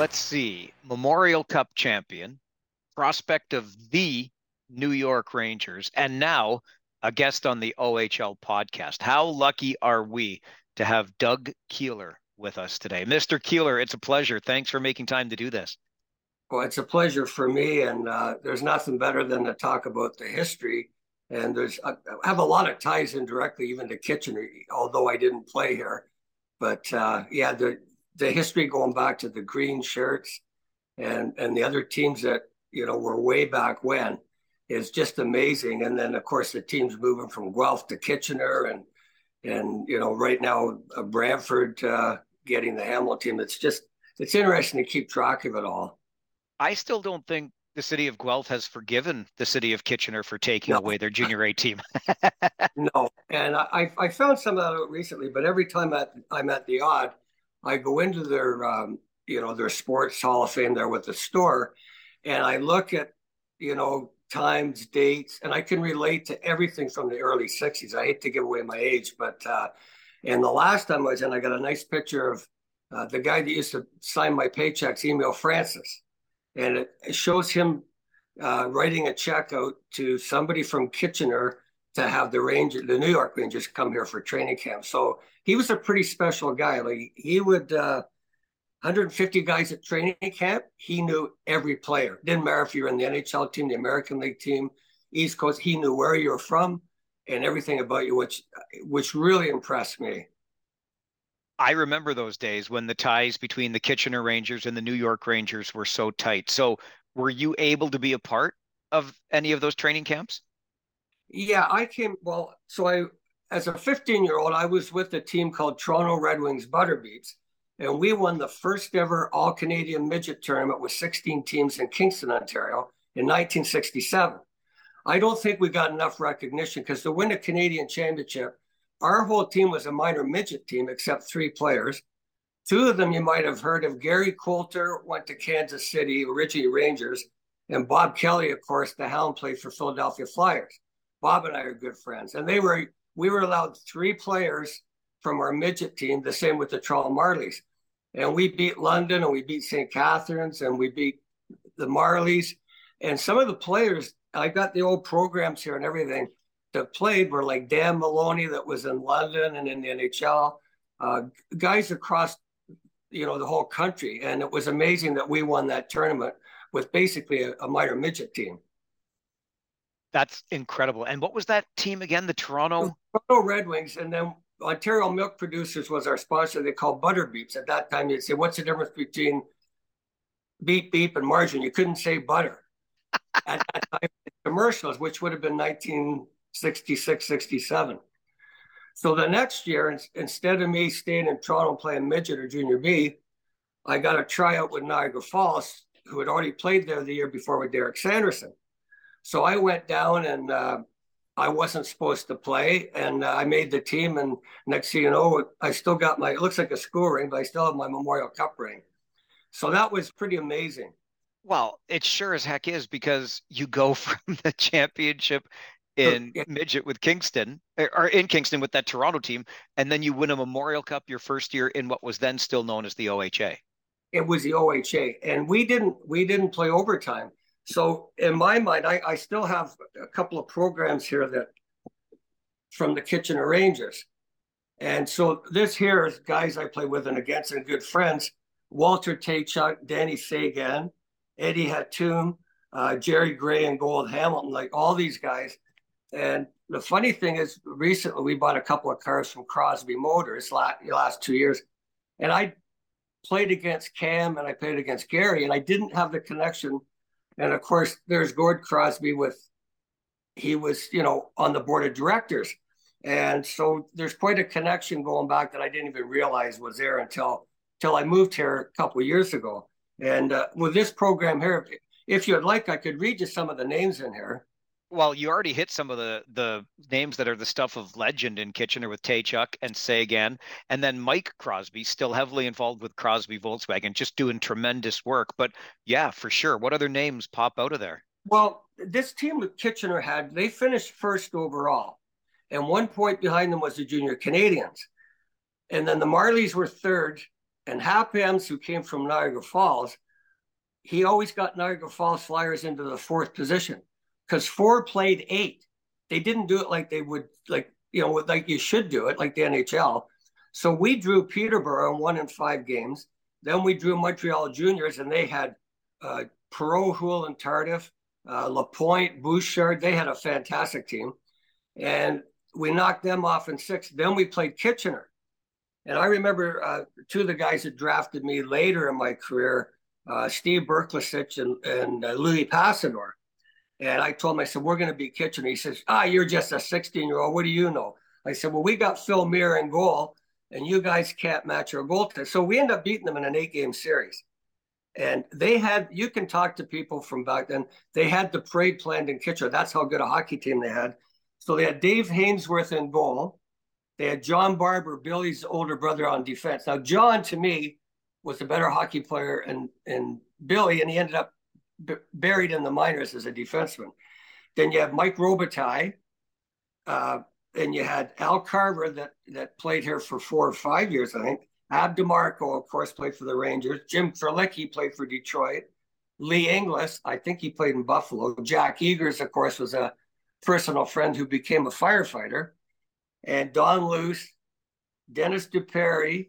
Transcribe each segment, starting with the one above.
let's see, Memorial Cup champion, prospect of the New York Rangers, and now a guest on the OHL podcast. How lucky are we to have Doug Keeler with us today? Mr. Keeler, it's a pleasure. Thanks for making time to do this. Well, it's a pleasure for me, and uh, there's nothing better than to talk about the history. And there's I have a lot of ties indirectly, even to Kitchener, although I didn't play here. But uh, yeah, the the history going back to the green shirts and and the other teams that you know were way back when is just amazing. And then of course the teams moving from Guelph to Kitchener and and you know right now uh, Brantford uh, getting the Hamilton team. It's just it's interesting to keep track of it all. I still don't think the city of Guelph has forgiven the city of Kitchener for taking no. away their junior A team. no, and I, I found some of that out recently, but every time at, I'm at the odd, I go into their um, you know their sports hall of fame there with the store, and I look at you know times, dates, and I can relate to everything from the early '60s. I hate to give away my age, but uh, and the last time I was in, I got a nice picture of uh, the guy that used to sign my paychecks, Emile Francis, and it, it shows him uh, writing a check out to somebody from Kitchener to have the Ranger, the New York Rangers, come here for training camp. So he was a pretty special guy. Like he would, uh, 150 guys at training camp. He knew every player. Didn't matter if you're in the NHL team, the American League team, East Coast. He knew where you were from and everything about you, which which really impressed me. I remember those days when the ties between the Kitchener Rangers and the New York Rangers were so tight. So, were you able to be a part of any of those training camps? Yeah, I came. Well, so I, as a 15 year old, I was with a team called Toronto Red Wings Butterbeats, and we won the first ever All Canadian Midget Tournament with 16 teams in Kingston, Ontario in 1967. I don't think we got enough recognition because to win a Canadian championship, our whole team was a minor midget team except three players. Two of them you might have heard of. Gary Coulter went to Kansas City, originally Rangers, and Bob Kelly, of course, the Hound played for Philadelphia Flyers. Bob and I are good friends, and they were we were allowed three players from our midget team. The same with the Toronto Marlies, and we beat London and we beat St. Catharines and we beat the Marlies, and some of the players. I got the old programs here and everything that played were like Dan Maloney that was in London and in the NHL, uh, guys across you know the whole country, and it was amazing that we won that tournament with basically a, a minor midget team. That's incredible. And what was that team again? The Toronto Toronto Red Wings, and then Ontario Milk Producers was our sponsor. They called Butter Beeps. At that time, you'd say, "What's the difference between beep beep and margarine?" You couldn't say butter. At that time, commercials, which would have been 1966, 67. So the next year, instead of me staying in Toronto playing midget or junior B, I got a tryout with Niagara Falls, who had already played there the year before with Derek Sanderson. So I went down and uh, I wasn't supposed to play, and uh, I made the team. And next thing you know, I still got my. It looks like a school ring, but I still have my Memorial Cup ring. So that was pretty amazing. Well, it sure as heck is because you go from the championship in yeah. midget with Kingston or in Kingston with that Toronto team, and then you win a Memorial Cup your first year in what was then still known as the OHA. It was the OHA, and we didn't we didn't play overtime. So in my mind, I, I still have a couple of programs here that from the kitchen Rangers. And so this here is guys I play with and against and good friends. Walter Tkaczuk, Danny Seguin, Eddie Hatoum, uh, Jerry Gray and Gold Hamilton, like all these guys. And the funny thing is, recently we bought a couple of cars from Crosby Motors last, last two years. And I played against Cam and I played against Gary, and I didn't have the connection and of course, there's Gord Crosby with, he was, you know, on the board of directors. And so there's quite a connection going back that I didn't even realize was there until, until I moved here a couple years ago. And uh, with this program here, if you'd like, I could read you some of the names in here well, you already hit some of the the names that are the stuff of legend in Kitchener with Tkaczuk and Seguin, and then Mike Crosby, still heavily involved with Crosby Volkswagen, just doing tremendous work. But yeah, for sure. What other names pop out of there? Well, this team with Kitchener had they finished first overall, and one point behind them was the Junior Canadians, and then the Marlies were third, And Hap Emms, who came from Niagara Falls, he always got Niagara Falls Flyers into the fourth position because four played eight. They didn't do it like they would, like, you know, like you should do it, like the NHL. So we drew Peterborough in one in five games. Then we drew Montreal Juniors, and they had uh, Houle, and Tardif, uh, Lapointe, Bouchard. They had a fantastic team. And we knocked them off in six. Then we played Kitchener. And I remember uh, two of the guys that drafted me later in my career, uh, Steve Berklicich and, and uh, Louis Passador. And I told him, I said, we're going to be Kitchener. He says, ah, you're just a 16 year old. What do you know? I said, well, we got Phil Myre in goal, and you guys can't match our goal test. So we end up beating them in an eight game series. And they had, you can talk to people from back then, they had the parade planned in Kitchener. That's how good a hockey team they had. So they had Dave Hainsworth in goal. They had John Barber, Billy's older brother, on defense. Now, John, to me, was a better hockey player and, and Billy, and he ended up b- buried in the minors as a defenseman. Then you have Mike Robitaille. Uh, and you had Al Carver that, that played here for four or five years, I think. Ab DeMarco, of course, played for the Rangers. Jim Frelicki played for Detroit. Lee Inglis, I think he played in Buffalo. Jack Egers, of course, was a personal friend who became a firefighter. And Don Luce, Dennis DePerry,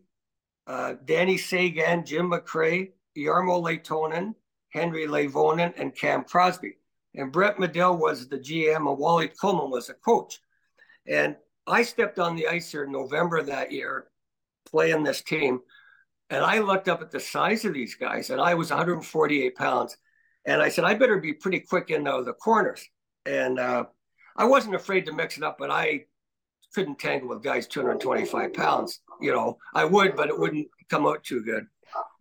uh, Danny Sagan, Jim McCray, Yarmo Lehtonen, Henry Levonen, and Cam Crosby. And Brett Medill was the GM, and Wally Coleman was a coach. And I stepped on the ice here in November that year playing this team. And I looked up at the size of these guys, and I was 148 pounds. And I said, I better be pretty quick in the corners. And uh, I wasn't afraid to mix it up, but I couldn't tangle with guys 225 pounds. You know, I would, but it wouldn't come out too good.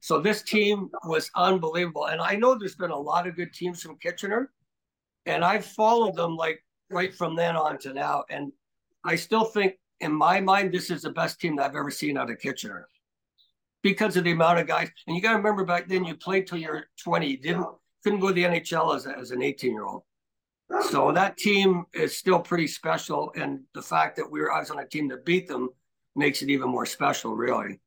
So this team was unbelievable. And I know there's been a lot of good teams from Kitchener, and I've followed them like right from then on to now. And I still think, in my mind, this is the best team that I've ever seen out of Kitchener because of the amount of guys. And you got to remember back then, you played till you're 20. You didn't couldn't go to the NHL as, as an 18 year old. So that team is still pretty special, and the fact that we were I was on a team that beat them makes it even more special, really.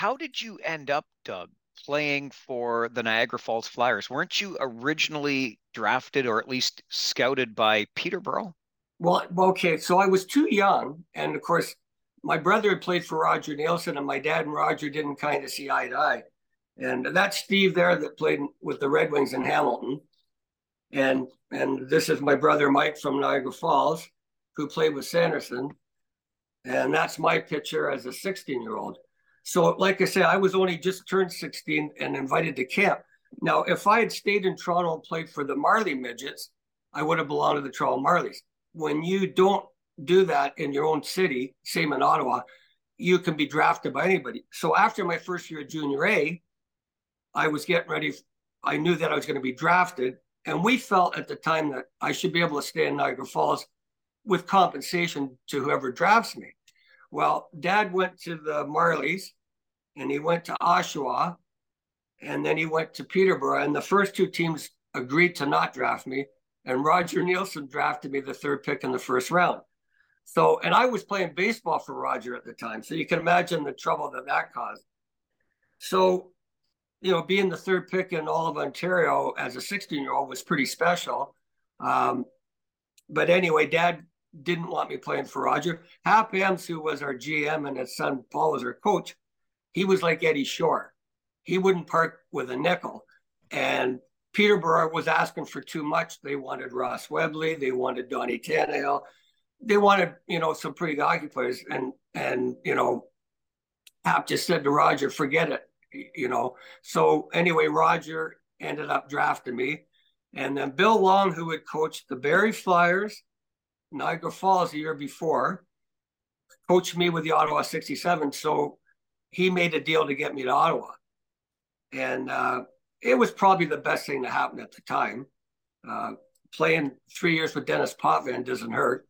How did you end up, Doug, playing for the Niagara Falls Flyers? Weren't you originally drafted or at least scouted by Peterborough? Well, okay, so I was too young, and of course, my brother had played for Roger Neilson, and my dad and Roger didn't kind of see eye to eye. And that's Steve there that played with the Red Wings in Hamilton. And and this is my brother Mike from Niagara Falls, who played with Sanderson. And that's my picture as a 16 year old. So, like I said, I was only just turned 16 and invited to camp. Now, if I had stayed in Toronto and played for the Marley Midgets, I would have belonged to the Toronto Marlies. When you don't do that in your own city, same in Ottawa, you can be drafted by anybody. So after my first year at junior A, I was getting ready. I knew that I was going to be drafted. And we felt at the time that I should be able to stay in Niagara Falls with compensation to whoever drafts me. Well, dad went to the Marlies and he went to Oshawa and then he went to Peterborough. And the first two teams agreed to not draft me. And Roger Neilson drafted me the third pick in the first round. So, and I was playing baseball for Roger at the time. So you can imagine the trouble that that caused. So you know, being the third pick in all of Ontario as a 16 year old was pretty special. Um, but anyway, dad didn't want me playing for Roger. Hap Emms, who was our GM and his son Paul was our coach, he was like Eddie Shore. He wouldn't park with a nickel. And Peterborough was asking for too much. They wanted Ross Webley, they wanted Donnie Tannahill, they wanted, you know, some pretty good hockey players. And and you know, Hap just said to Roger, forget it you know. So anyway, Roger ended up drafting me. And then Bill Long, who had coached the Barrie Flyers, Niagara Falls the year before, coached me with the Ottawa 67. So he made a deal to get me to Ottawa. And uh, it was probably the best thing to happen at the time. Uh, playing three years with Denis Potvin doesn't hurt.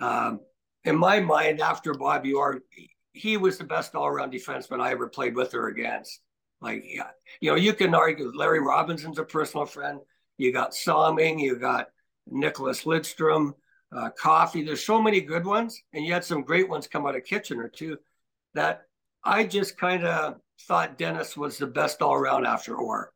Um, in my mind, after Bobby Orr, he was the best all around defenseman I ever played with or against. Like, yeah, you know, you can argue Larry Robinson's a personal friend. You got Salming, you got Nicklas Lidstrom, uh, Coffey. There's so many good ones, and you had some great ones come out of Kitchener too. That I just kind of thought Denis was the best all around after Orr.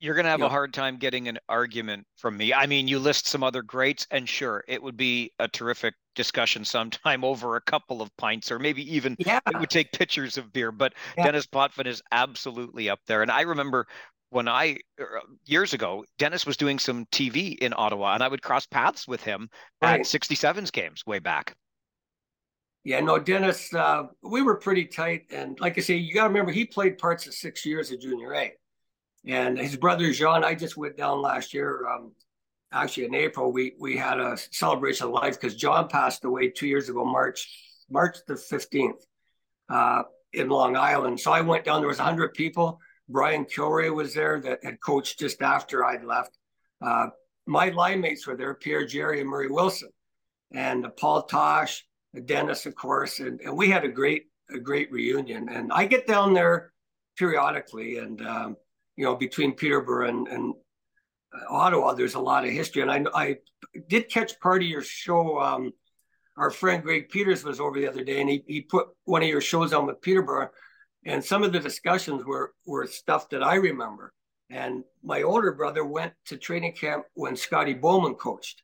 You're going to have a hard time getting an argument from me. I mean, you list some other greats, and sure, it would be a terrific discussion sometime over a couple of pints, or maybe even yeah. it would take pictures of beer. But yeah. Denis Potvin is absolutely up there. And I remember when I er, years ago, Denis was doing some TV in Ottawa, and I would cross paths with him right. at 67's games way back. Yeah, no, Denis, uh, we were pretty tight. And like I say, you got to remember, he played parts of six years of Junior A. And his brother Jean, I just went down last year. Um, actually, in April, we we had a celebration of life because John passed away two years ago, March March the fifteenth, uh, in Long Island. So I went down. There was hundred people. Brian Kilrea was there that had coached just after I'd left. Uh, my line mates were there: Pierre Jarry and Murray Wilson, and uh, Paul Tosh, Denis, of course, and, and we had a great a great reunion. And I get down there periodically, and um, you know, between Peterborough and, and Ottawa, there's a lot of history. And I, I did catch part of your show. Um, our friend Greg Peters was over the other day, and he, he put one of your shows on with Peterborough, and some of the discussions were were stuff that I remember. And my older brother went to training camp when Scotty Bowman coached,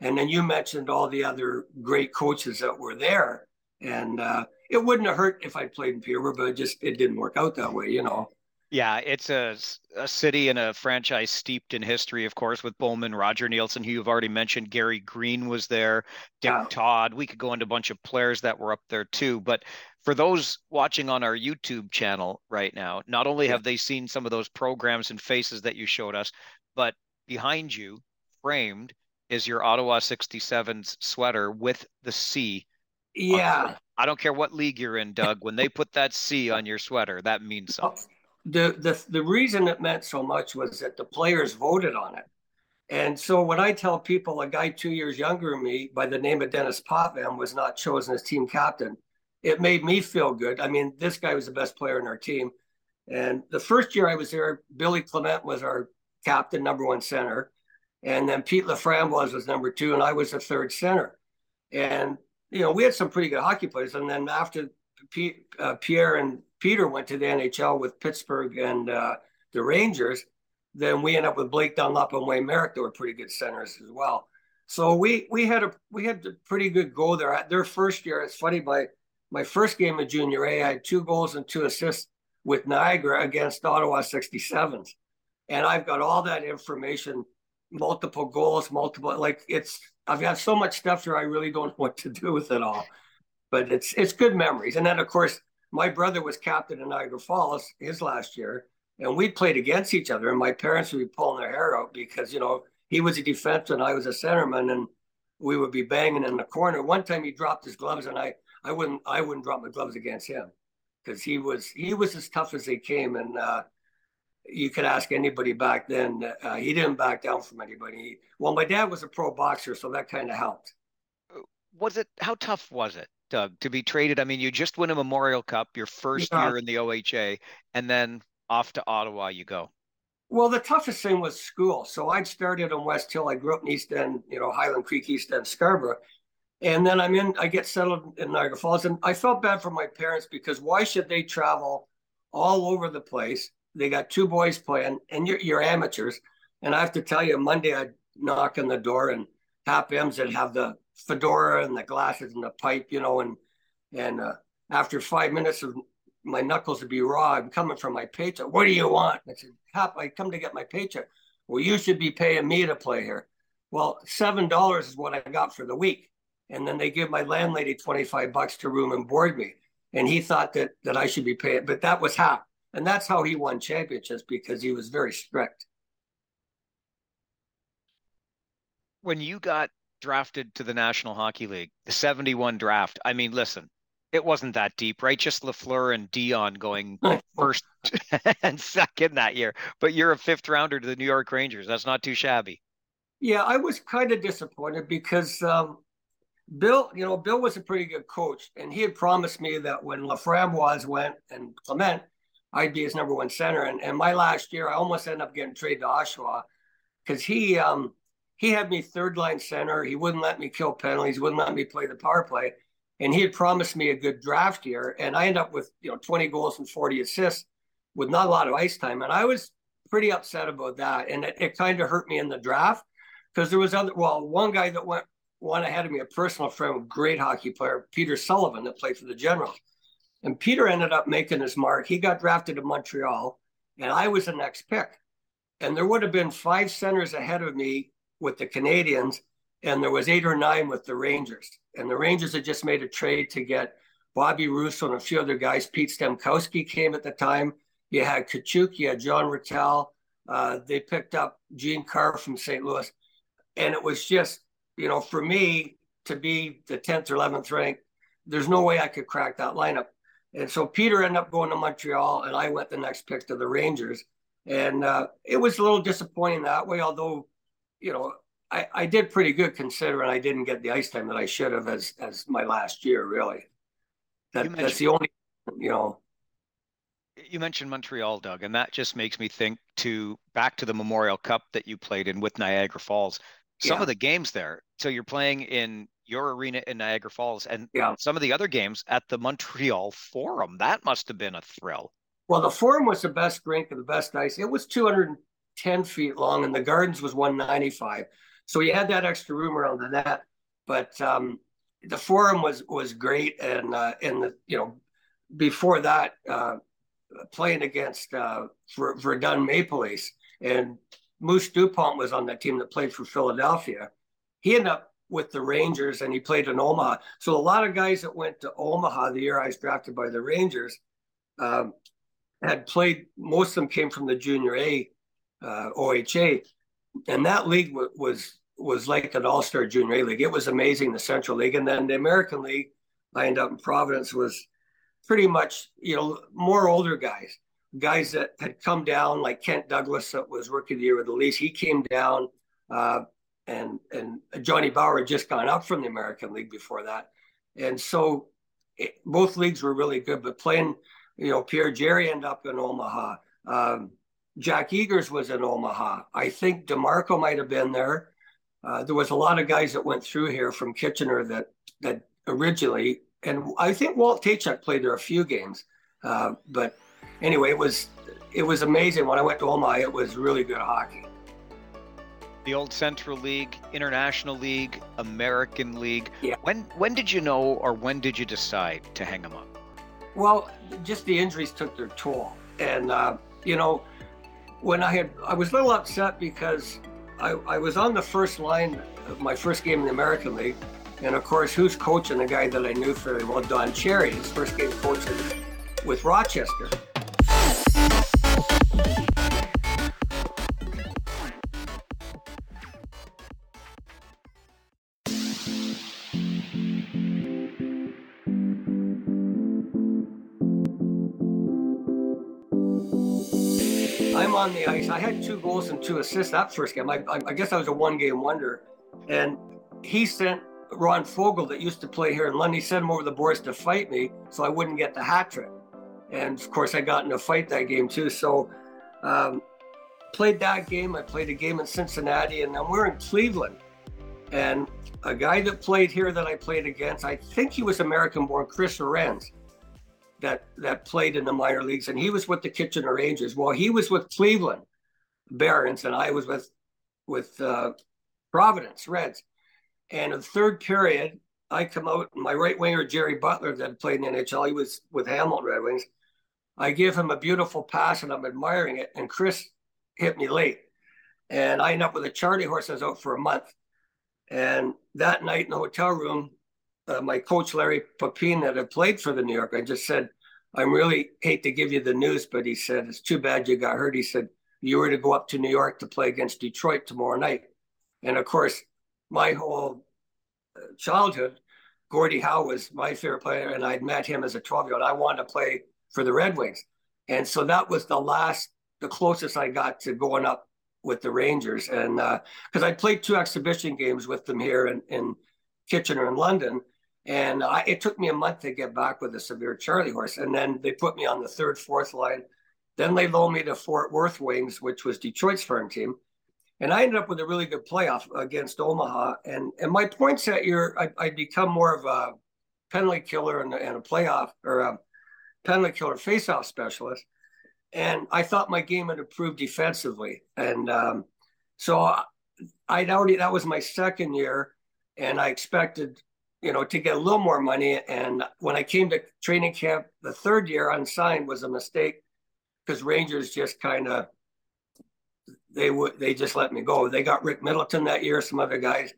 and then you mentioned all the other great coaches that were there, and uh, it wouldn't have hurt if I played in Peterborough, but it just it didn't work out that way, you know. Yeah, it's a, a city and a franchise steeped in history, of course, with Bowman, Roger Neilson, who you've already mentioned. Gary Green was there, Dick yeah. Todd. We could go into a bunch of players that were up there too. But for those watching on our YouTube channel right now, not only have they seen some of those programs and faces that you showed us, but behind you, framed, is your Ottawa 67's sweater with the C. Yeah. I don't care what league you're in, Doug. When they put that C on your sweater, that means oh, something the, the the reason it meant so much was that the players voted on it. And so when I tell people a guy two years younger than me by the name of Denis Potvin was not chosen as team captain, it made me feel good. I mean, this guy was the best player in our team. And the first year I was there, Billy Clement was our captain, number one center. And then Pete Laframboise was number two, and I was the third center. And, you know, we had some pretty good hockey players. And then after Pete, uh, Pierre and Peter went to the NHL with Pittsburgh and uh, the Rangers, then we end up with Blake Dunlop and Wayne Merrick They were pretty good centers as well. So we we had a we had a pretty good go there. Their first year, it's funny. My my first game of Junior A, I had two goals and two assists with Niagara against Ottawa 67s, and I've got all that information, multiple goals, multiple like it's. I've got so much stuff here. I really don't know what to do with it all, but it's it's good memories. And then of course my brother was captain in Niagara Falls his last year, and we played against each other. And my parents would be pulling their hair out because you know he was a defenseman, I was a centerman, and we would be banging in the corner. One time he dropped his gloves, and I I wouldn't I wouldn't drop my gloves against him because he was he was as tough as they came, and uh, you could ask anybody back then. Uh, he didn't back down from anybody. Well, my dad was a pro boxer, so that kind of helped. Was it how tough was it? Doug, to be traded. I mean, you just win a Memorial Cup, your first yeah. year in the OHA, and then off to Ottawa you go. Well, the toughest thing was school. So I'd started in West Hill. I grew up in East End, you know, Highland Creek, East End, Scarborough. And then I'm in, I get settled in Niagara Falls. And I felt bad for my parents because why should they travel all over the place? They got two boys playing, and you're, you're amateurs. And I have to tell you, Monday I'd knock on the door, and Hap Emms would have the fedora and the glasses and the pipe, you know, and and uh, after five minutes of my knuckles would be raw. I'm coming from my paycheck. What do you want? I said, Hap, I come to get my paycheck. Well, you should be paying me to play here. Well, seven dollars is what I got for the week, and then they give my landlady twenty five bucks to room and board me. And he thought that that I should be paying, but that was Hap, and that's how he won championships because he was very strict. When you got drafted to the National Hockey League, the 71 draft. I mean, listen, it wasn't that deep, right? Just Lafleur and Dionne going first and second that year. But you're a fifth rounder to the New York Rangers. That's not too shabby. Yeah, I was kind of disappointed because um, Bill, you know, Bill was a pretty good coach, and he had promised me that when Laframboise went and Clement, I'd be his number one center. And, and my last year, I almost ended up getting traded to Oshawa because he um, he had me third line center. He wouldn't let me kill penalties, wouldn't let me play the power play. and he had promised me a good draft year, and I end up with you know 20 goals and 40 assists with not a lot of ice time, and I was pretty upset about that, and it, it kind of hurt me in the draft because there was other well one guy that went one ahead of me, a personal friend, great hockey player, Peter Sullivan, that played for the Generals. And Peter ended up making his mark. He got drafted to Montreal, and I was the next pick. And there would have been five centers ahead of me with the Canadians, and there was eight or nine with the Rangers. And the Rangers had just made a trade to get Bobby Rousseau and a few other guys. Pete Stemkowski came at the time. You had Tkaczuk, you had John Ratelle. Uh, they picked up Gene Carr from St. Louis. And it was just, you know, for me to be the 10th or 11th ranked, there's no way I could crack that lineup. And so Peter ended up going to Montreal, and I went the next pick to the Rangers. And uh, it was a little disappointing that way, although, you know, I, I did pretty good considering I didn't get the ice time that I should have as as my last year, really. That, that's the only, you know. You mentioned Montreal, Doug, and that just makes me think to back to the Memorial Cup that you played in with Niagara Falls. Some yeah. of the games there. So you're playing in your arena in Niagara Falls and yeah. some of the other games at the Montreal Forum. That must have been a thrill. Well, the Forum was the best rink and the best ice. It was 210 feet long, and the Gardens was 195. So you had that extra room around the net. But um, the Forum was was great, and uh, and the you know before that uh, playing against uh, Verdun Maple Leafs and Moose Dupont was on that team that played for Philadelphia. He ended up with the Rangers and he played in Omaha. So a lot of guys that went to Omaha the year I was drafted by the Rangers um, had played. Most of them came from the Junior A, uh, OHA, and that league w- was was like an All Star Junior A league. It was amazing. The Central League, and then the American League. I ended up in Providence was pretty much you know more older guys, guys that had come down like Kent Douglas that was Rookie of the Year with the Leafs. He came down. Uh, and and Johnny Bower had just gone up from the American League before that, and so it, both leagues were really good. But playing, you know, Pierre Jarry ended up in Omaha. Um, Jack Egers was in Omaha. I think DeMarco might have been there. Uh, there was a lot of guys that went through here from Kitchener that that originally, and I think Walt Tkaczuk played there a few games. Uh, but anyway, it was it was amazing when I went to Omaha. It was really good hockey the old Central League, International League, American League. Yeah. When when did you know, or when did you decide to hang them up? Well, just the injuries took their toll, and uh, you know, when I had, I was a little upset because I, I was on the first line of my first game in the American League, and of course, who's coaching the guy that I knew fairly well, Don Cherry, his first game coaching with Rochester. On the ice. I had two goals and two assists that first game. I, I, I guess I was a one game wonder. And he sent Ron Fogel, that used to play here in London, he sent him over the boards to fight me so I wouldn't get the hat trick. And of course, I got in a fight that game too. So, um, played that game. I played a game in Cincinnati, and then we're in Cleveland. And a guy that played here that I played against, I think he was American born, Chris Arends that that played in the minor leagues, and he was with the Kitchener Rangers. Well, he was with Cleveland Barons, and I was with with uh, Providence Reds. And in the third period, I come out, my right winger Jerry Butler that played in NHL, he was with Hamilton Red Wings. I give him a beautiful pass, and I'm admiring it. And Chris hit me late, and I end up with a Charlie horse. I was out for a month, and that night in the hotel room, uh, my coach Larry Popein that had played for the New York. I just said, I really hate to give you the news, but he said it's too bad you got hurt. He said you were to go up to New York to play against Detroit tomorrow night, and of course, my whole uh, childhood, Gordie Howe was my favorite player, and I'd met him as a 12 year old. I wanted to play for the Red Wings, and so that was the last, the closest I got to going up with the Rangers, and because uh, I played two exhibition games with them here in, in Kitchener and London, and I, it took me a month to get back with a severe Charlie horse. And then they put me on the third, fourth line. Then they loaned me to Fort Worth Wings, which was Detroit's farm team. And I ended up with a really good playoff against Omaha. And and my points that year, I, I become more of a penalty killer and, and a playoff or a penalty killer faceoff specialist. And I thought my game had improved defensively. And um, so I'd already, that was my second year. And I expected, you know, to get a little more money. And when I came to training camp, the third year unsigned was a mistake because Rangers just kind of, they would, they just let me go. They got Rick Middleton that year, some other guys.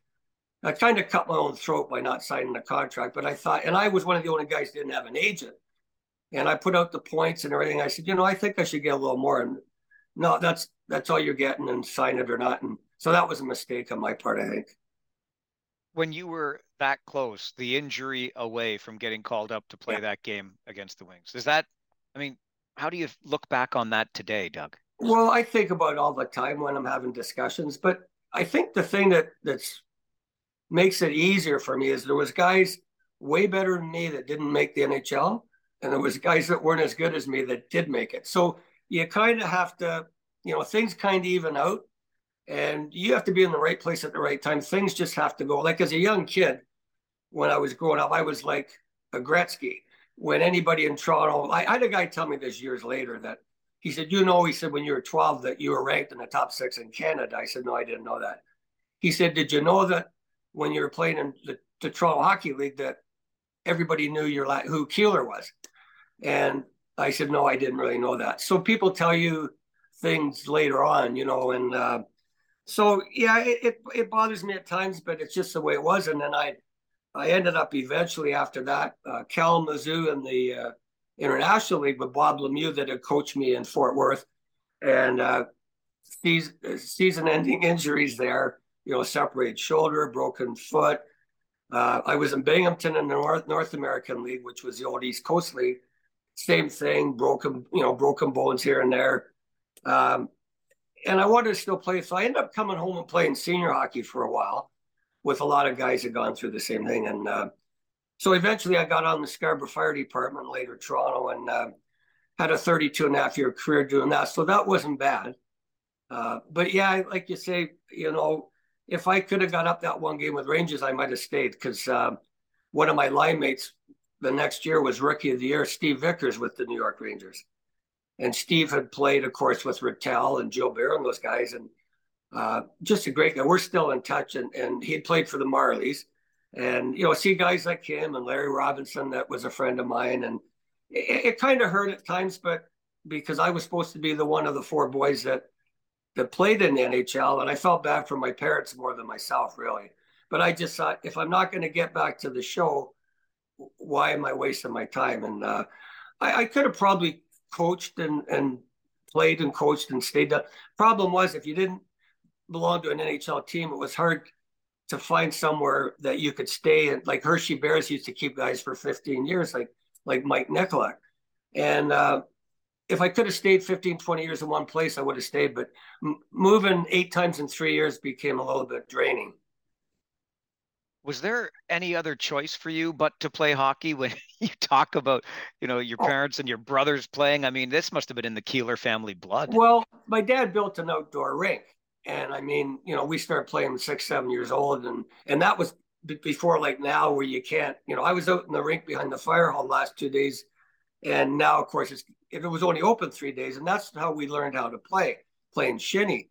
I kind of cut my own throat by not signing the contract, but I thought, and I was one of the only guys didn't have an agent. And I put out the points and everything. I said, you know, I think I should get a little more. And no, that's that's all you're getting, and sign it or not. And so that was a mistake on my part, I think. When you were that close, the injury away from getting called up to play yeah. that game against the Wings, is that? I mean, how do you look back on that today, Doug? Well, I think about all the time when I'm having discussions, but I think the thing that that's makes it easier for me is there was guys way better than me that didn't make the NHL, and there was guys that weren't as good as me that did make it. So you kind of have to, you know, things kind of even out, and you have to be in the right place at the right time. Things just have to go. Like as a young kid, when I was growing up, I was like a Gretzky. When anybody in Toronto, I, I had a guy tell me this years later that he said, you know, he said when you were 12 that you were ranked in the top six in Canada. I said, no, I didn't know that. He said, did you know that when you were playing in the, the Toronto Hockey League that everybody knew your who Keeler was. And I said, no, I didn't really know that. So people tell you things later on, you know, and uh, so yeah, it, it, it bothers me at times, but it's just the way it was. And then I I ended up eventually after that uh, Kalamazoo in the uh, International League with Bob Lemieux that had coached me in Fort Worth, and uh, season season ending injuries there you know, separated shoulder, broken foot. Uh, I was in Binghamton in the North North American League, which was the old East Coast League. Same thing, broken, you know, broken bones here and there. Um, and I wanted to still play, so I ended up coming home and playing senior hockey for a while with a lot of guys that gone through the same thing. And uh, so eventually I got on the Scarborough Fire Department, later Toronto, and uh, had a 32 and a half year career doing that. So that wasn't bad. Uh, but yeah, like you say, you know, if I could have got up that one game with Rangers, I might have stayed because uh, one of my line mates the next year was Rookie of the Year, Steve Vickers with the New York Rangers. And Steve had played, of course, with Ratelle and Joe Bear and those guys, and uh, just a great guy. We're still in touch, and, and he had played for the Marlies. And, you know, see guys like him and Larry Robinson, that was a friend of mine. And it, it kind of hurt at times, but because I was supposed to be the one of the four boys that that played in the NHL, and I felt bad for my parents more than myself, really. But I just thought, if I'm not going to get back to the show, why am I wasting my time? And uh, I, I, could have probably coached and, and played and coached and stayed. The problem was, if you didn't belong to an NHL team, it was hard to find somewhere that you could stay. And like Hershey Bears used to keep guys for 15 years, like like Mike Nykoluk. And uh, if I could have stayed 15, 20 years in one place, I would have stayed. But m- moving eight times in three years became a little bit draining. Was there any other choice for you but to play hockey when you talk about, you know, your oh. parents and your brothers playing? I mean, this must have been in the Keeler family blood. Well, my dad built an outdoor rink. And I mean, you know, we started playing six, seven years old. And, and that was before like now where you can't, you know, I was out in the rink behind the fire hall last two days and now, of course, it's, if it was only open three days, and that's how we learned how to play, playing shinny.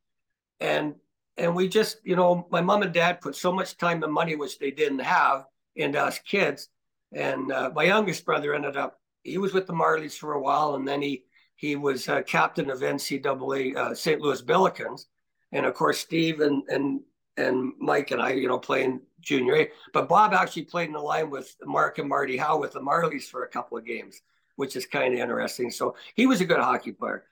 And and we just, you know, my mom and dad put so much time and money, which they didn't have, into us kids. And uh, my youngest brother ended up, he was with the Marlies for a while, and then he he was uh, captain of NCAA uh, St. Louis Billikens. And of course, Steve and and and Mike and I, you know, playing junior A. But Bob actually played in the line with Mark and Marty Howe with the Marlies for a couple of games which is kind of interesting. So he was a good hockey player.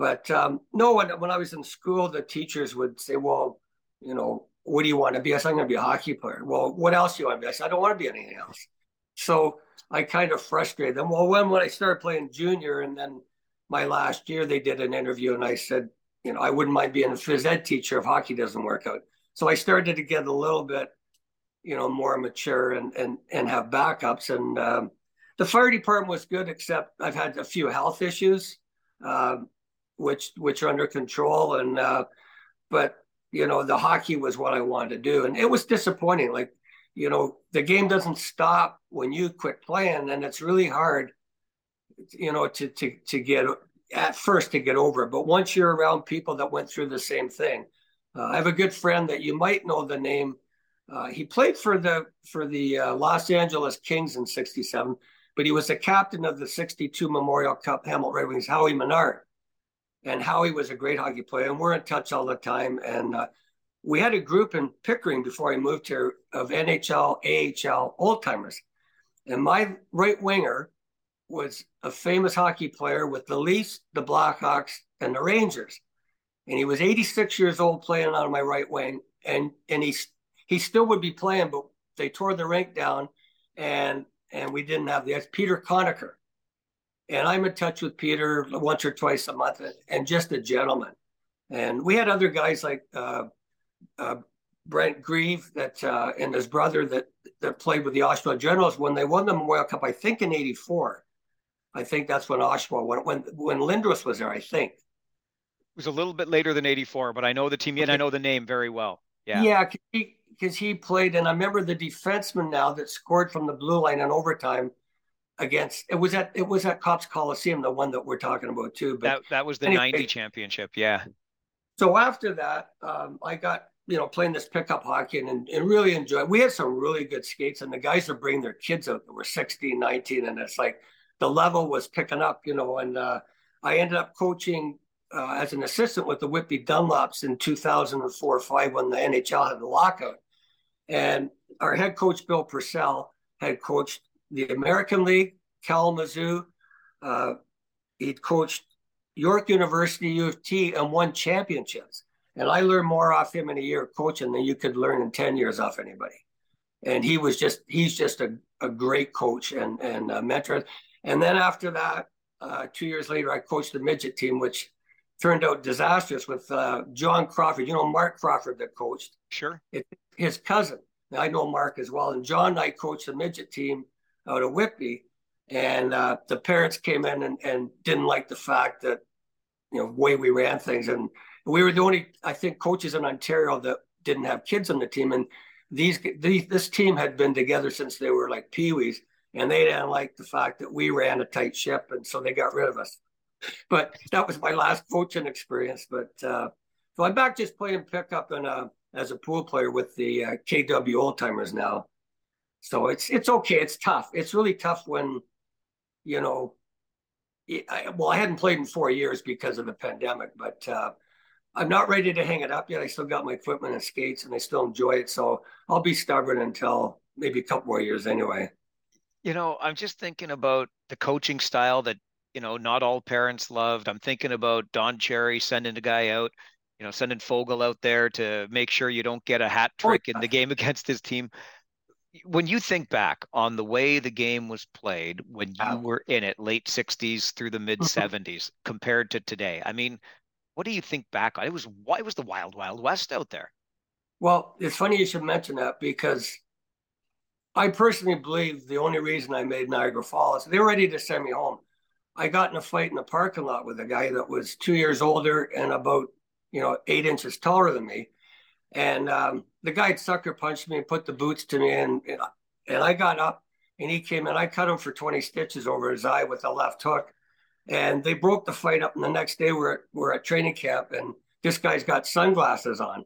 But um, no, when, when I was in school, the teachers would say, well, you know, what do you want to be? I said, I'm going to be a hockey player. Well, what else do you want to be? I said, I don't want to be anything else. So I kind of frustrated them. Well, when, when I started playing junior and then my last year, they did an interview and I said, you know, I wouldn't mind being a phys ed teacher if hockey doesn't work out. So I started to get a little bit, you know, more mature and and and have backups. And um, the fire department was good, except I've had a few health issues, uh, which which are under control. And uh, but you know, the hockey was what I wanted to do, and it was disappointing. Like you know, the game doesn't stop when you quit playing, and it's really hard, you know, to to to get at first to get over it. But once you're around people that went through the same thing, uh, I have a good friend that you might know the name. Uh, he played for the for the uh, Los Angeles Kings in '67, but he was the captain of the '62 Memorial Cup Hamilton Red Wings, Howie Menard. And Howie was a great hockey player, and we're in touch all the time. And uh, we had a group in Pickering before I moved here of NHL, AHL old timers. And my right winger was a famous hockey player with the Leafs, the Blackhawks, and the Rangers. And he was 86 years old playing on my right wing. And and he he still would be playing, but they tore the rink down and and we didn't have the that's Peter Conacher. And I'm in touch with Peter once or twice a month and just a gentleman. And we had other guys like uh, uh, Brent Grieve that uh, and his brother that that played with the Oshawa Generals when they won the Memorial Cup, I think in '84. I think that's when Oshawa when when when Lindros was there. I think it was a little bit later than '84, but I know the team and I know the name very well. Yeah, yeah, because he, he, played, and I remember the defenseman now that scored from the blue line in overtime against it was at it was at Copps Coliseum, the one that we're talking about too. But that that was the anyway, '90 championship. Yeah. So after that, um, I got you know, playing this pickup hockey and, and really enjoy. We had some really good skates, and the guys are bringing their kids out that were 16, 19, and it's like the level was picking up, you know. And uh, I ended up coaching uh, as an assistant with the Whitby Dunlops in 2004 5 when the NHL had the lockout. And our head coach, Bill Purcell, had coached the American League, Kalamazoo. Uh, he'd coached York University, U of T, and won championships. And I learned more off him in a year of coaching than you could learn in 10 years off anybody. And he was just, he's just a, a great coach and, and a mentor. And then after that, uh, two years later, I coached the midget team, which turned out disastrous with uh, John Crawford. You know, Mark Crawford that coached. Sure. It, his cousin. I know Mark as well. And John and I coached the midget team out of Whitby. And uh, the parents came in and, and didn't like the fact that, you know, the way we ran things. And we were the only, I think, coaches in Ontario that didn't have kids on the team. And these, these this team had been together since they were like peewees, and they didn't like the fact that we ran a tight ship, and so they got rid of us. But that was my last coaching experience. But uh, so I'm back just playing pickup and uh, as a pool player with the uh, KW Old Timers now. So it's it's okay. It's tough. It's really tough when, you know, I, well, I hadn't played in four years because of the pandemic, but uh, I'm not ready to hang it up yet. I still got my equipment and skates, and I still enjoy it. So I'll be stubborn until maybe a couple more years anyway. You know, I'm just thinking about the coaching style that you know not all parents loved. I'm thinking about Don Cherry sending a guy out, you know, sending Fogel out there to make sure you don't get a hat oh, trick oh, yeah. in the game against his team. When you think back on the way the game was played when you were in it, late 60s through the mid 70s, mm-hmm. compared to today, I mean, what do you think back on? It was why it was the wild, wild west out there. Well, it's funny you should mention that because I personally believe the only reason I made Niagara Falls, they were ready to send me home. I got in a fight in the parking lot with a guy that was two years older and about, you know, eight inches taller than me. And um, the guy sucker punched me and put the boots to me. And, and I got up and he came in. I cut him for 20 stitches over his eye with a left hook and they broke the fight up. And the next day we're at, we're at training camp, and this guy's got sunglasses on.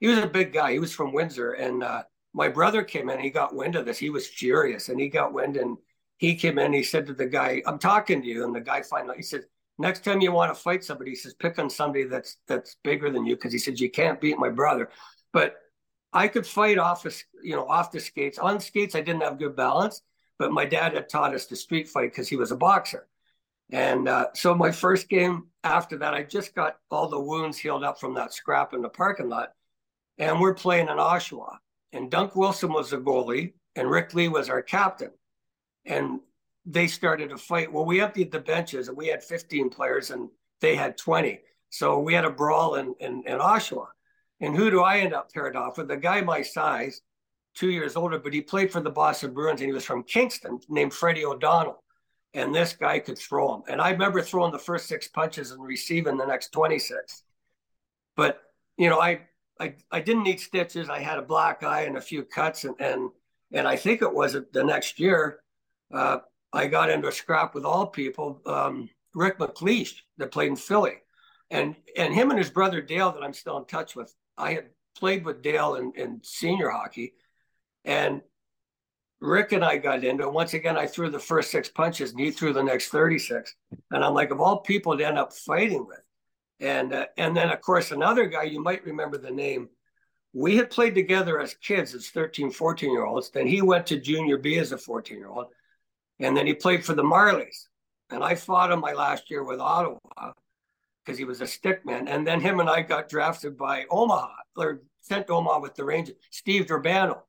He was a big guy. He was from Windsor, and uh, my brother came in. He got wind of this. He was furious, and he got wind, and he came in. He said to the guy, "I'm talking to you." And the guy finally he said, "Next time you want to fight somebody, he says pick on somebody that's that's bigger than you, because he said you can't beat my brother." But I could fight off, a, you know, off the skates. On skates, I didn't have good balance, but my dad had taught us to street fight because he was a boxer. And uh, so my first game after that, I just got all the wounds healed up from that scrap in the parking lot. And we're playing in Oshawa. And Dunc Wilson was the goalie, and Rick Lee was our captain. And they started a fight. Well, we emptied the benches, and we had 15 players, and they had 20. So we had a brawl in, in, in Oshawa. And who do I end up paired off with? A guy my size, two years older, but he played for the Boston Bruins, and he was from Kingston, named Freddie O'Donnell and this guy could throw him. And I remember throwing the first six punches and receiving the next 26. But, you know, I, I, I didn't need stitches. I had a black eye and a few cuts. And, and And I think it was the next year, uh, I got into a scrap with all people, um, Rick MacLeish, that played in Philly. And and him and his brother Dale, that I'm still in touch with, I had played with Dale in, in senior hockey. And Rick and I got into it. Once again, I threw the first six punches and he threw the next 36. And I'm like, of all people to end up fighting with. And uh, and then, of course, another guy, you might remember the name. We had played together as kids, as 13, 14 year olds. Then he went to junior B as a 14 year old. And then he played for the Marlies. And I fought him my last year with Ottawa because he was a stickman. And then him and I got drafted by Omaha or sent to Omaha with the Rangers, Steve Durbano.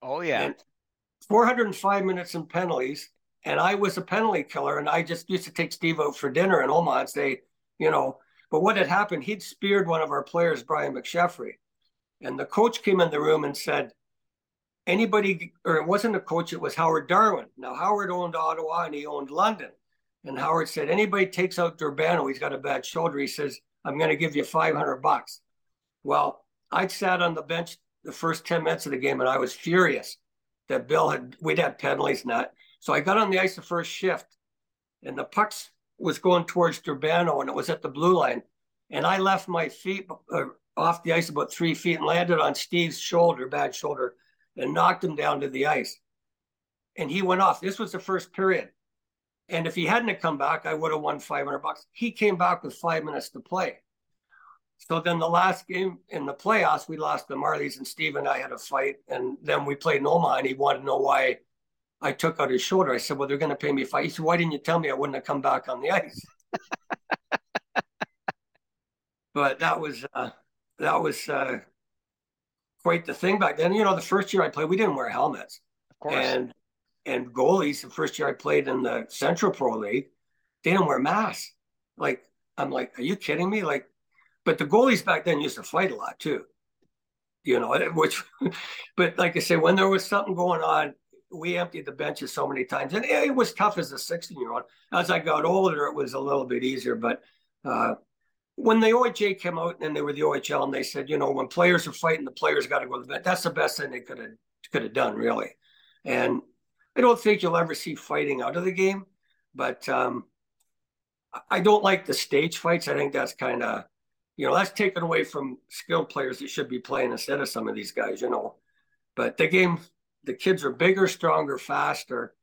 Oh, yeah. And 405 minutes in penalties. And I was a penalty killer. And I just used to take Steve out for dinner in Omaha and say, you know, but what had happened, he'd speared one of our players, Brian McSheffrey. And the coach came in the room and said, anybody, or it wasn't a coach, it was Howard Darwin. Now, Howard owned Ottawa and he owned London. And Howard said, anybody takes out Durbano, he's got a bad shoulder. He says, I'm going to give you 500 bucks. Well, I'd sat on the bench the first 10 minutes of the game and I was furious that Bill had, we'd had penalties that. So I got on the ice the first shift and the pucks was going towards Durbano and it was at the blue line. And I left my feet uh, off the ice about three feet and landed on Steve's shoulder, bad shoulder, and knocked him down to the ice. And he went off. This was the first period. And if he hadn't come back, I would have won 500 bucks. He came back with five minutes to play. So then the last game in the playoffs, we lost the Marlies, and Steve and I had a fight. And then we played Noma, and he wanted to know why I took out his shoulder. I said, Well, they're going to pay me five. He said, Why didn't you tell me I wouldn't have come back on the ice? but that was uh, that was uh, quite the thing back then. You know, the first year I played, we didn't wear helmets. Of course. And and goalies, the first year I played in the Central Pro League, they didn't wear masks. Like, I'm like, are you kidding me? Like, but the goalies back then used to fight a lot too. You know, which, but like I say, when there was something going on, we emptied the benches so many times, and it was tough as a 16 year old. As I got older, it was a little bit easier. But uh, when the OHA came out and they were the OHL, and they said, you know, when players are fighting, the players got to go to the bench. That's the best thing they could have could have done, really. And I don't think you'll ever see fighting out of the game, but um, I don't like the stage fights. I think that's kind of, you know, that's taken away from skilled players that should be playing instead of some of these guys, you know. But the game, the kids are bigger, stronger, faster,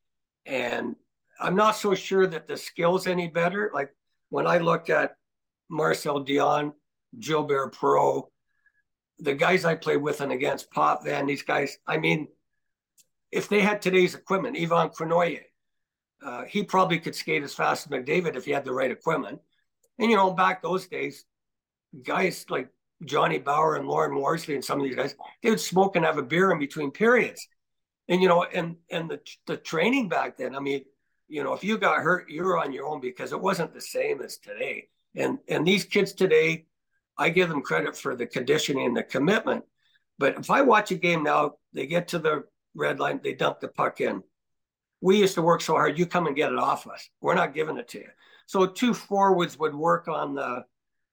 and I'm not so sure that the skill's any better. Like when I look at Marcel Dionne, Gilbert Perreault, the guys I played with and against, Potvin, these guys, I mean, if they had today's equipment, Ivan Cournoyer, uh, he probably could skate as fast as McDavid if he had the right equipment. And you know, back those days, guys like Johnny Bower and Lorne Worsley and some of these guys, they would smoke and have a beer in between periods. And you know, and and the the training back then, I mean, you know, if you got hurt, you were on your own because it wasn't the same as today. And and these kids today, I give them credit for the conditioning and the commitment. But if I watch a game now, they get to the red line, they dump the puck in. We used to work so hard, you come and get it off us. We're not giving it to you. So two forwards would work on the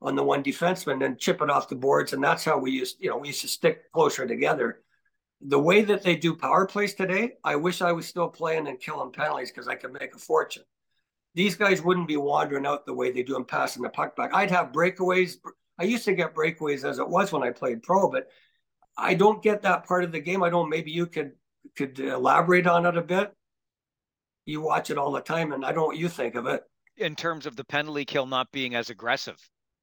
on the one defenseman and chip it off the boards. And that's how we used, you know, we used to stick closer together. The way that they do power plays today, I wish I was still playing and killing penalties because I could make a fortune. These guys wouldn't be wandering out the way they do and passing the puck back. I'd have breakaways. I used to get breakaways as it was when I played pro, but I don't get that part of the game. I don't. Maybe you could could elaborate on it a bit. You watch it all the time, and I don't what you think of it. In terms of the penalty kill not being as aggressive.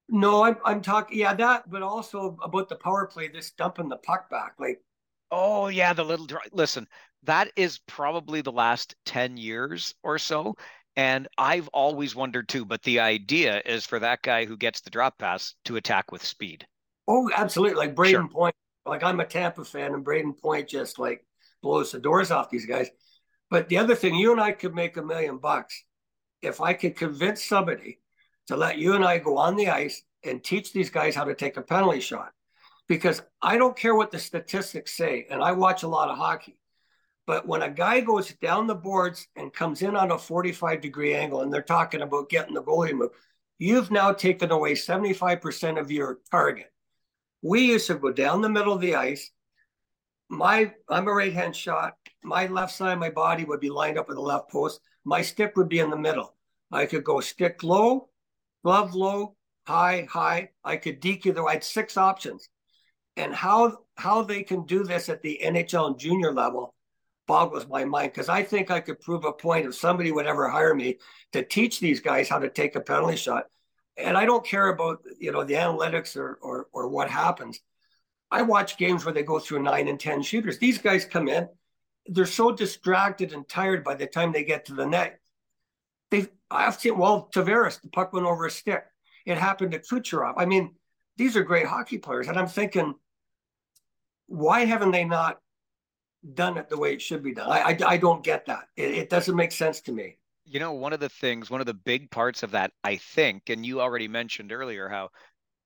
No, I'm I'm talking yeah that, but also about the power play, this dumping the puck back, like. Oh yeah, the little listen. That is probably the last ten years or so, and I've always wondered too. But the idea is for that guy who gets the drop pass to attack with speed. Oh, absolutely! Like Brayden sure. Point like I'm a Tampa fan, and Brayden Point just like blows the doors off these guys. But the other thing, you and I could make a million bucks if I could convince somebody to let you and I go on the ice and teach these guys how to take a penalty shot. Because I don't care what the statistics say, and I watch a lot of hockey. But when a guy goes down the boards and comes in on a 45 degree angle, and they're talking about getting the goalie move, you've now taken away 75% of your target. We used to go down the middle of the ice. My I'm a right hand shot. my left side of my body would be lined up with the left post. My stick would be in the middle. I could go stick low, glove low, high, high. I could DQ though. I had six options. And how how they can do this at the NHL and junior level boggles my mind because I think I could prove a point if somebody would ever hire me to teach these guys how to take a penalty shot. And I don't care about you know the analytics or or, or what happens. I watch games where they go through nine and ten shooters. These guys come in, they're so distracted and tired by the time they get to the net. They I've seen well Tavares, the puck went over a stick. It happened to Kucherov. I mean, these are great hockey players, and I'm thinking, why haven't they not done it the way it should be done. I I, I don't get that. It, it doesn't make sense to me. You know, one of the things, one of the big parts of that, I think, and you already mentioned earlier how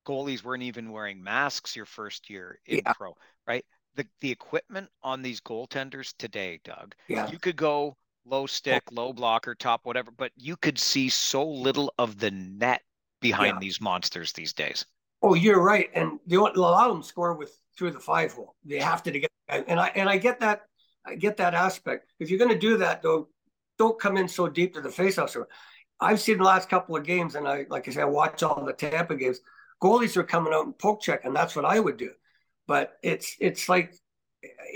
goalies weren't even wearing masks your first year in yeah. pro, right? The the equipment on these goaltenders today, Doug. Yeah. You could go low stick, low blocker, top, whatever, but you could see so little of the net behind yeah. these monsters these days. Oh, you're right, and they won't allow them score with through the five hole. They have to to get and I and I get that I get that aspect. If you're going to do that though, don't come in so deep to the faceoff. So I've seen the last couple of games, and I like I said, I watch all the Tampa games. Goalies are coming out and poke check, and that's what I would do. But it's it's like,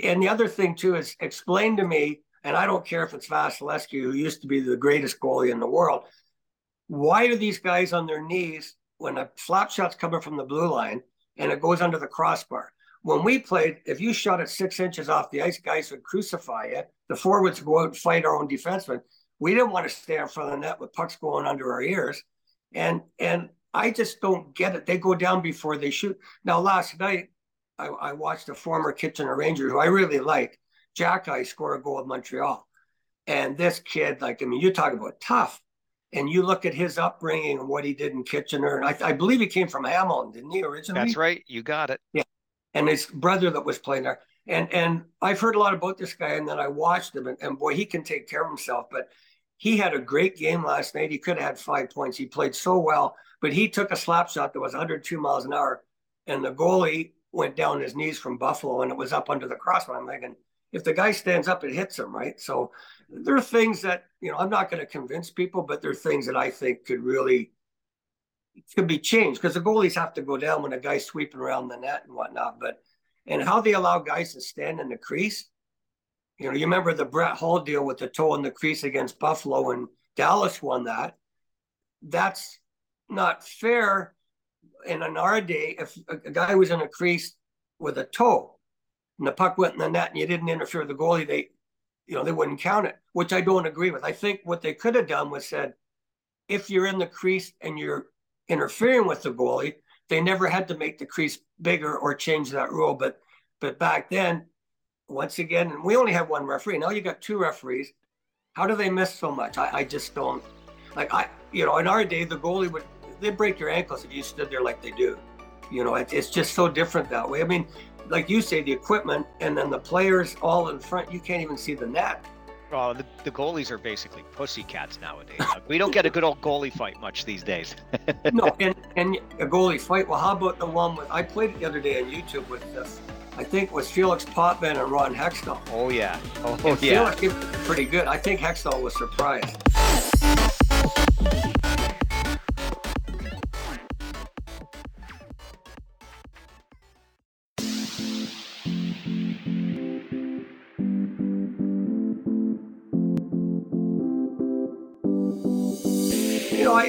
and the other thing too is explain to me, and I don't care if it's Vasilevskiy, who used to be the greatest goalie in the world. Why are these guys on their knees when a flap shot's coming from the blue line and it goes under the crossbar? When we played, if you shot it six inches off the ice, guys would crucify you. The forwards would go out and fight our own defensemen. We didn't want to stay in front of the net with pucks going under our ears. And and I just don't get it. They go down before they shoot. Now, last night, I, I watched a former Kitchener Ranger who I really like, Xhekaj score a goal in Montreal. And this kid, like, I mean, you talk about tough. And you look at his upbringing and what he did in Kitchener. And I, I believe he came from Hamilton, didn't he, originally? That's right. You got it. Yeah and his brother that was playing there. And and I've heard a lot about this guy, and then I watched him, and, and boy, he can take care of himself. But he had a great game last night. He could have had five points. He played so well, but he took a slap shot that was 102 miles an hour, and the goalie went down his knees from Buffalo, and it was up under the crossbar. I'm thinking, if the guy stands up, it hits him, right? So there are things that you know I'm not going to convince people, but there are things that I think could really could be changed because the goalies have to go down when a guy's sweeping around the net and whatnot. But and how they allow guys to stand in the crease. You know, you remember the Brett Hull deal with the toe in the crease against Buffalo, and Dallas won that. That's not fair. And in our day, if a guy was in a crease with a toe and the puck went in the net and you didn't interfere with the goalie, they, you know, they wouldn't count it, which I don't agree with. I think what they could have done was said, if you're in the crease and you're interfering with the goalie. They never had to make the crease bigger or change that rule. But but back then, once again, and we only have one referee. Now you got two referees. How do they miss so much? I, I just don't like I you know, in our day the goalie would they break your ankles if you stood there like they do. You know, it, it's just so different that way. I mean, like you say, the equipment and then the players all in front, you can't even see the net. Oh, the, the goalies are basically pussycats nowadays. we don't get a good old goalie fight much these days. no, and, and a goalie fight. Well, how about the one with I played it the other day on YouTube with this. I think it was Felix Potvin and Ron Hextall. Oh yeah, oh and yeah. Felix pretty good. I think Hextall was surprised.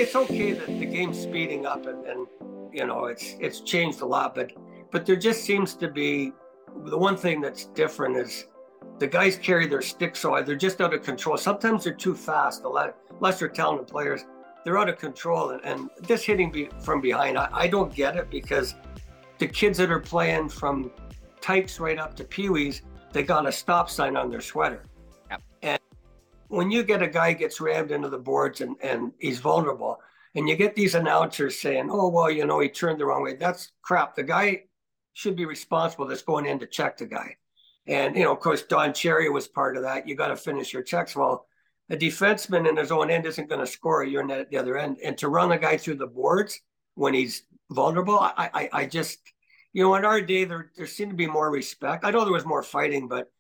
It's okay that the game's speeding up and, and you know it's it's changed a lot, but but there just seems to be the one thing that's different is the guys carry their sticks so they're just out of control. Sometimes they're too fast. The lesser talented players, they're out of control. And, and this hitting be, from behind, I, I, don't get it because the kids that are playing from tykes right up to peewees, they got a stop sign on their sweater. When you get a guy gets rammed into the boards and, and he's vulnerable, and you get these announcers saying, oh, well, you know, he turned the wrong way. That's crap. The guy should be responsible that's going in to check the guy. And, you know, of course, Don Cherry was part of that. You got to finish your checks. Well, a defenseman in his own end isn't going to score. You're net at the other end. And to run a guy through the boards when he's vulnerable, I, I, I just, you know, in our day, there, there seemed to be more respect. I know there was more fighting, but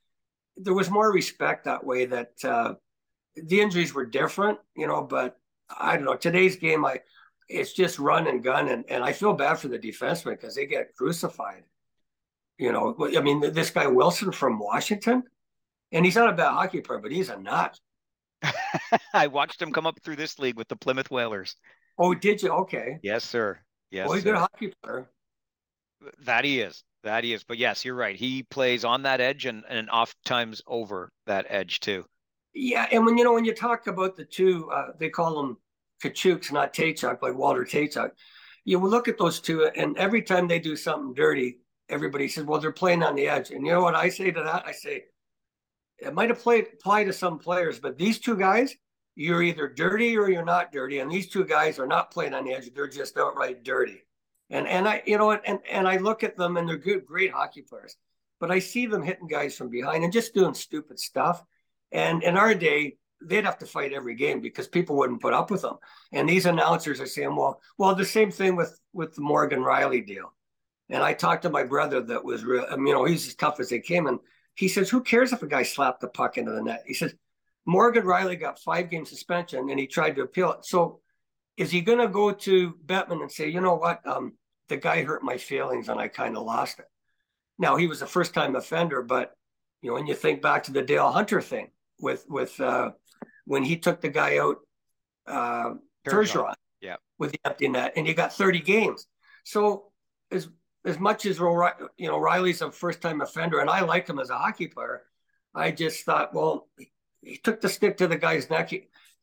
there was more respect that way. That uh, the injuries were different, you know. But I don't know. Today's game, I it's just run and gun, and and I feel bad for the defensemen because they get crucified. You know, I mean, this guy Wilson from Washington, and he's not a bad hockey player, but he's a nut. I watched him come up through this league with the Plymouth Whalers. Oh, did you? Okay. Yes, sir. Yes. Well, he's a good hockey player. That he is. That he is. But yes, you're right. He plays on that edge and, and oft times over that edge too. Yeah, and when you know when you talk about the two, uh, they call them Tkachuks, not Tkaczuk, like Walter Tkaczuk. You look at those two, and every time they do something dirty, everybody says, "Well, they're playing on the edge." And you know what I say to that? I say, it might apply apply to some players, but these two guys, you're either dirty or you're not dirty, and these two guys are not playing on the edge; they're just outright dirty. And and I, you know, and and I look at them, and they're good, great hockey players, but I see them hitting guys from behind and just doing stupid stuff. And in our day, they'd have to fight every game because people wouldn't put up with them. And these announcers are saying, well, well, the same thing with with the Morgan Rielly deal. And I talked to my brother that was real, I mean, you know, he's as tough as they came. And he says, Who cares if a guy slapped the puck into the net? He says, Morgan Rielly got five game suspension and he tried to appeal it. So is he going to go to Bettman and say, you know what, um, the guy hurt my feelings and I kind of lost it? Now he was a first time offender, but you know, when you think back to the Dale Hunter thing with with uh, when he took the guy out, uh, Bergeron, yeah, with the empty net, and you got 30 games. So as as much as you know Rielly's a first time offender, and I liked him as a hockey player, I just thought, well, he took the stick to the guy's neck.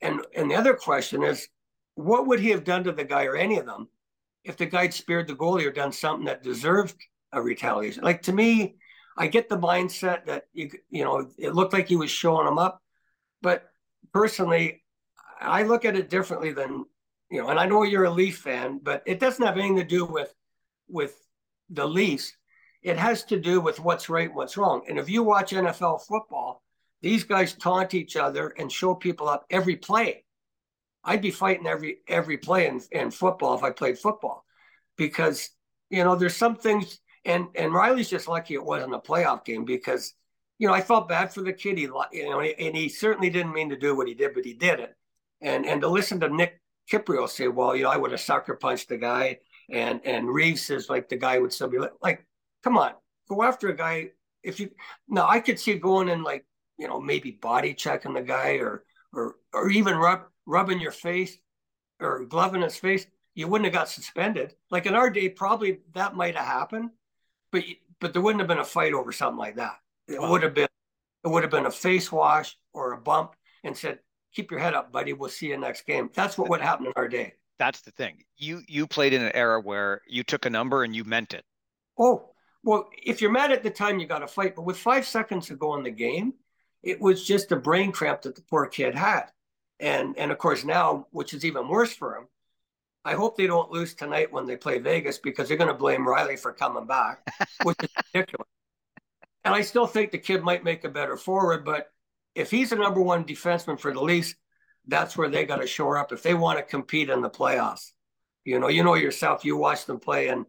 And and the other question is, what would he have done to the guy or any of them if the guy had speared the goalie or done something that deserved a retaliation? Like to me, I get the mindset that you you know it looked like he was showing them up, but personally, I look at it differently than you know. And I know you're a Leaf fan, but it doesn't have anything to do with with the Leafs, it has to do with what's right and what's wrong. And if you watch NFL football, these guys taunt each other and show people up every play. I'd be fighting every every play in, in football if I played football, because you know there's some things. And and Rielly's just lucky it wasn't a playoff game because you know I felt bad for the kid. He you know and he certainly didn't mean to do what he did, but he did it. And and to listen to Nick Kypreos say, well, you know, I would have sucker punched the guy and and Reeves is like the guy would still be like, like, come on, go after a guy. If you now, I could see going in like you know maybe body checking the guy or or or even rub rubbing your face or gloving his face. You wouldn't have got suspended. Like in our day, probably that might have happened, but but there wouldn't have been a fight over something like that. It wow. would have been it would have been a face wash or a bump and said, "Keep your head up, buddy. We'll see you next game." That's what would happen in our day that's the thing. You you played in an era where you took a number and you meant it. Oh well, if you're mad at the time, you got to fight. But with five seconds to go in the game, it was just a brain cramp that the poor kid had, and and of course now, which is even worse for him. I hope they don't lose tonight when they play Vegas because they're going to blame Rielly for coming back, which is ridiculous. And I still think the kid might make a better forward, but if he's the number one defenseman for the Leafs, that's where they got to shore up if they want to compete in the playoffs. You know, you know yourself. You watch them play, and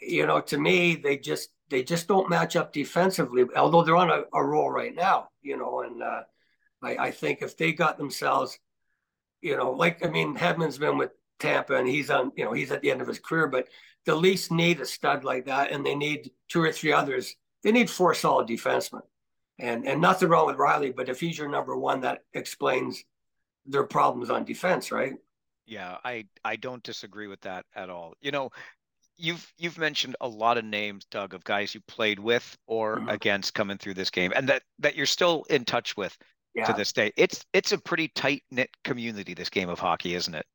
you know, to me, they just they just don't match up defensively. Although they're on a, a roll right now, you know, and uh, I, I think if they got themselves, you know, like I mean, Hedman's been with Tampa, and he's on, you know, he's at the end of his career, but the Leafs need a stud like that, and they need two or three others. They need four solid defensemen, and and nothing wrong with Rielly, but if he's your number one, that explains their problems on defense, right? Yeah, I I don't disagree with that at all. You know, you've you've mentioned a lot of names, Doug, of guys you played with or mm-hmm. against coming through this game, and that that you're still in touch with yeah. to this day. It's it's a pretty tight knit community. This game of hockey, isn't it?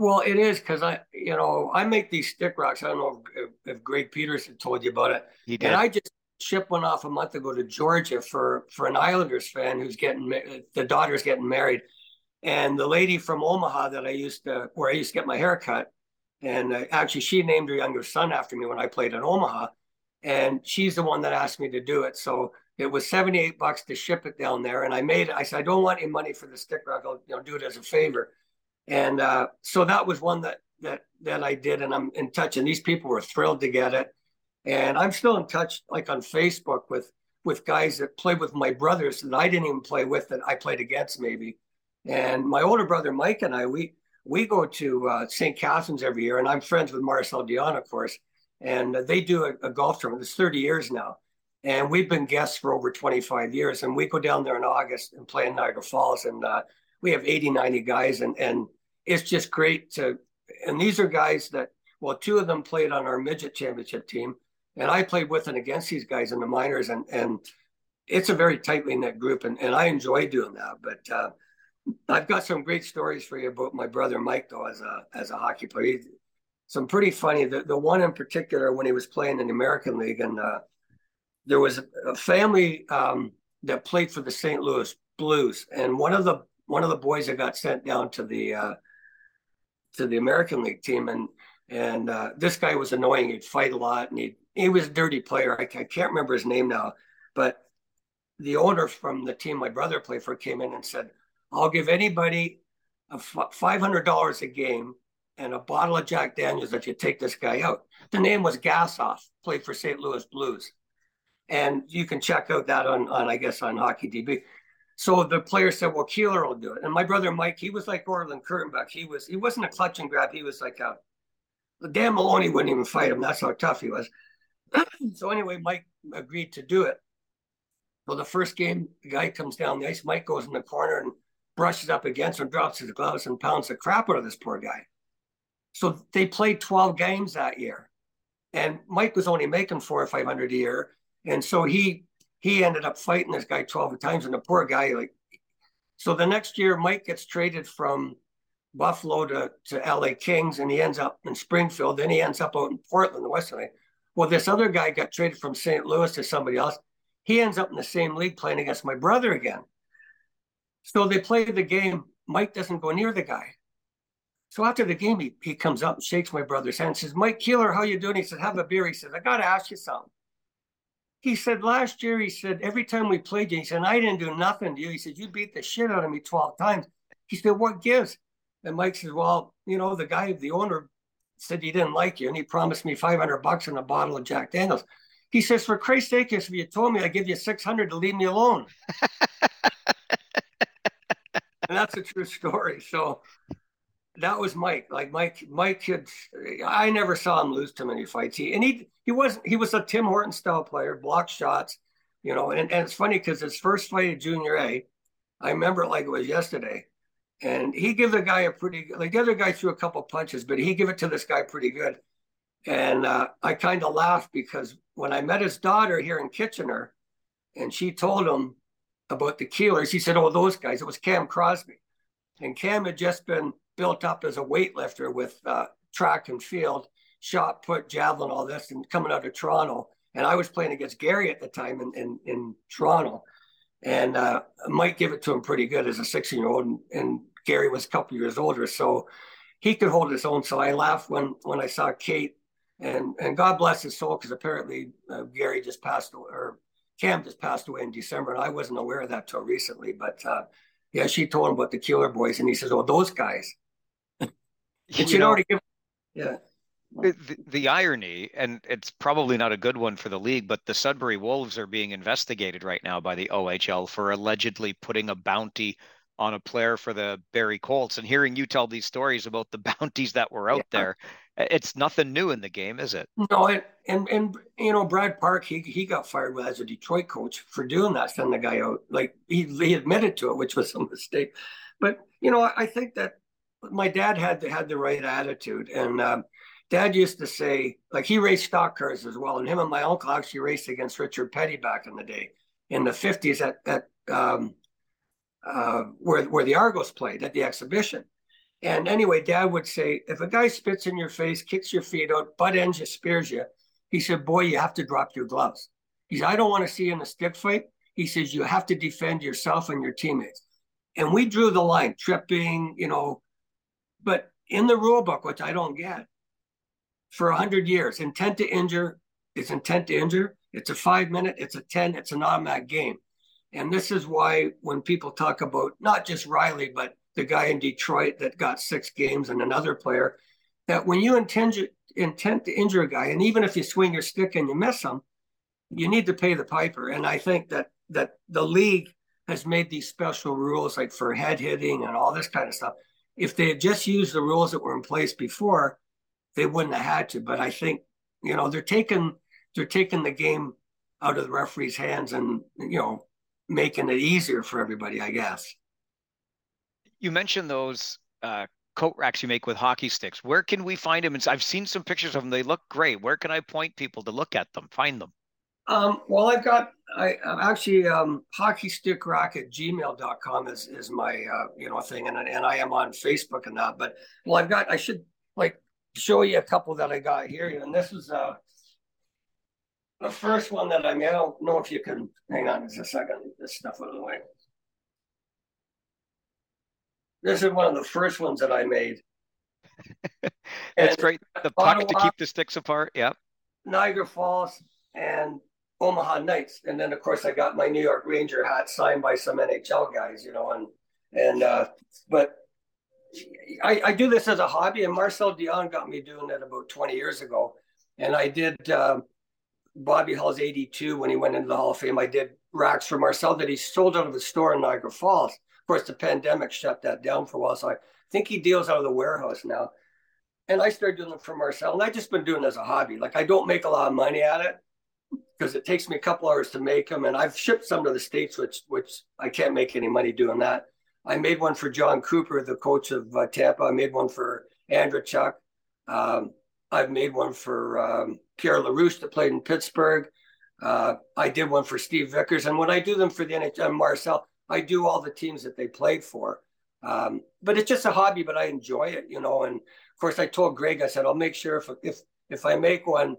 Well, it is because I, you know, I make these stick rocks. I don't know if, if Greg Peterson told you about it. He did. And I just shipped one off a month ago to Georgia for for an Islanders fan who's getting the daughter's getting married, and the lady from Omaha that I used to, where I used to get my hair cut, and uh, actually she named her younger son after me when I played in Omaha. And she's the one that asked me to do it. So it was 78 bucks to ship it down there. And I made it. I said, I don't want any money for the stick rock. I'll you know, do it as a favor. And uh, so that was one that, that, that I did. And I'm in touch. And these people were thrilled to get it. And I'm still in touch, like on Facebook with, with guys that played with my brothers that I didn't even play with that I played against maybe. And my older brother Mike and I, we we go to uh, St. Catharines every year, and I'm friends with Marcel Dionne, of course. And they do a, a golf tournament. It's 30 years now, and we've been guests for over 25 years. And we go down there in August and play in Niagara Falls, and uh, we have 80, 90 guys, and and it's just great to. And these are guys that, well, two of them played on our midget championship team, and I played with and against these guys in the minors, and and it's a very tightly knit group, and, and I enjoy doing that. But uh, I've got some great stories for you about my brother Mike, though, as a as a hockey player. He, some pretty funny. The the one in particular when he was playing in the American League, and uh, there was a family um, that played for the St. Louis Blues, and one of the one of the boys that got sent down to the uh, to the American League team, and and uh, this guy was annoying. He'd fight a lot, and he he was a dirty player. I, I can't remember his name now, but the owner from the team my brother played for came in and said I'll give anybody a $500 a game and a bottle of Jack Daniels if you take this guy out. The name was Gassoff, played for St. Louis Blues. And you can check out that on, on I guess, on Hockey DB. So the player said, well, Keeler will do it. And my brother Mike, he was like Orland Kurtenbach. He was he wasn't a clutch and grab. He was like a Dan Maloney wouldn't even fight him. That's how tough he was. so anyway, Mike agreed to do it. Well, the first game, the guy comes down the ice. Mike goes in the corner and brushes up against him, drops his gloves, and pounds the crap out of this poor guy. So they played 12 games that year. And Mike was only making four or 500 a year. And so he he ended up fighting this guy 12 times. And the poor guy, like, so the next year, Mike gets traded from Buffalo to, to LA Kings and he ends up in Springfield. Then he ends up out in Portland, the Western League. Well, this other guy got traded from St. Louis to somebody else. He ends up in the same league playing against my brother again. So they play the game. Mike doesn't go near the guy. So after the game, he, he comes up and shakes my brother's hand and says, Mike Keeler, how you doing? He said, have a beer. He says I got to ask you something. He said, last year, he said, every time we played you, he said, I didn't do nothing to you. He said, you beat the shit out of me 12 times. He said, what gives? And Mike says, well, you know, the guy, the owner said he didn't like you and he promised me 500 bucks and a bottle of Jack Daniels. He says, for Christ's sake, if you told me I give you 600 to leave me alone. and that's a true story. So that was Mike. Like Mike, Mike had I never saw him lose too many fights. He and he he was he was a Tim Horton style player, block shots, you know. And, and it's funny because his first fight at Junior A, I remember it like it was yesterday. And he gave the guy a pretty like the other guy threw a couple punches, but he gave it to this guy pretty good. And uh, I kind of laughed because when I met his daughter here in Kitchener, and she told him about the Keelers. He said, "Oh, those guys." It was Cam Crosby, and Cam had just been built up as a weightlifter with uh, track and field, shot put, javelin, all this, and coming out of Toronto. And I was playing against Gary at the time in in, in Toronto, and uh, Mike gave it to him pretty good as a 16 year old, and, and Gary was a couple years older, so he could hold his own. So I laughed when when I saw Kate, and and God bless his soul, because apparently uh, Gary just passed away, or Cam just passed away in December, and I wasn't aware of that till recently. But uh, yeah, she told him about the Keeler Boys, and he says, "Oh, those guys." And she'd already given, yeah. The, the, irony, and it's probably not a good one for the league, but the Sudbury Wolves are being investigated right now by the OHL for allegedly putting a bounty on a player for the Barrie Colts. And hearing you tell these stories about the bounties that were out yeah. there, it's nothing new in the game, is it? No, and, and and you know Brad Park, he he got fired as a Detroit coach for doing that, sending the guy out. Like he he admitted to it, which was a mistake. But you know, I, I think that my dad had had the right attitude, and um, Dad used to say, like he raced stock cars as well, and him and my uncle actually raced against Richard Petty back in the day in the fifties at at um, uh, where where the Argos played at the exhibition. And anyway, dad would say, if a guy spits in your face, kicks your feet out, butt ends you, spears you, he said, boy, you have to drop your gloves. He said, I don't want to see you in a stick fight. He says, you have to defend yourself and your teammates. And we drew the line, tripping, you know, but in the rule book, which I don't get, for 100 years, intent to injure is intent to injure. It's a five minute, it's a 10, it's an automatic game. And this is why when people talk about not just Rielly, but the guy in Detroit that got six games and another player, that when you intend, intend to injure a guy, and even if you swing your stick and you miss him, you need to pay the piper. And I think that that the league has made these special rules like for head hitting and all this kind of stuff. If they had just used the rules that were in place before, they wouldn't have had to. But I think, you know, they're taking they're taking the game out of the referee's hands and you know making it easier for everybody, I guess. You mentioned those uh, coat racks you make with hockey sticks. Where can we find them? I've seen some pictures of them. They look great. Where can I point people to look at them, find them? Um, well, I've got, I I'm actually, um, hockey stick rack at gmail.com is, is my, uh, you know, thing. And, and I am on Facebook and that, but well, I've got, I should like show you a couple that I got here. And this is, uh, the first one that I made. I don't know if you can hang on just a second, this stuff out of the way. This is one of the first ones that I made. That's great. The puck Ottawa, to keep the sticks apart. Yep. Niagara Falls and Omaha Knights, and then of course I got my New York Ranger hat signed by some NHL guys, you know, and and uh, but I, I do this as a hobby, and Marcel Dionne got me doing it about 20 years ago, and I did uh, Bobby Hull's 82 when he went into the Hall of Fame. I did racks for Marcel that he sold out of his store in Niagara Falls. Of course, the pandemic shut that down for a while, so I think he deals out of the warehouse now. And I started doing it for Marcel, and I've just been doing it as a hobby. Like I don't make a lot of money at it, because it takes me a couple hours to make them, and I've shipped some to the states, which which I can't make any money doing that. I made one for Jon Cooper, the coach of uh, Tampa. I made one for Andrew Chuck. Um, I've made one for um, Pierre LaRouche that played in Pittsburgh. Uh, I did one for Steve Vickers, and when I do them for the NHL, Marcel, I do all the teams that they played for. Um, but it's just a hobby, but I enjoy it, you know. And of course, I told Greg, I said, I'll make sure if if if I make one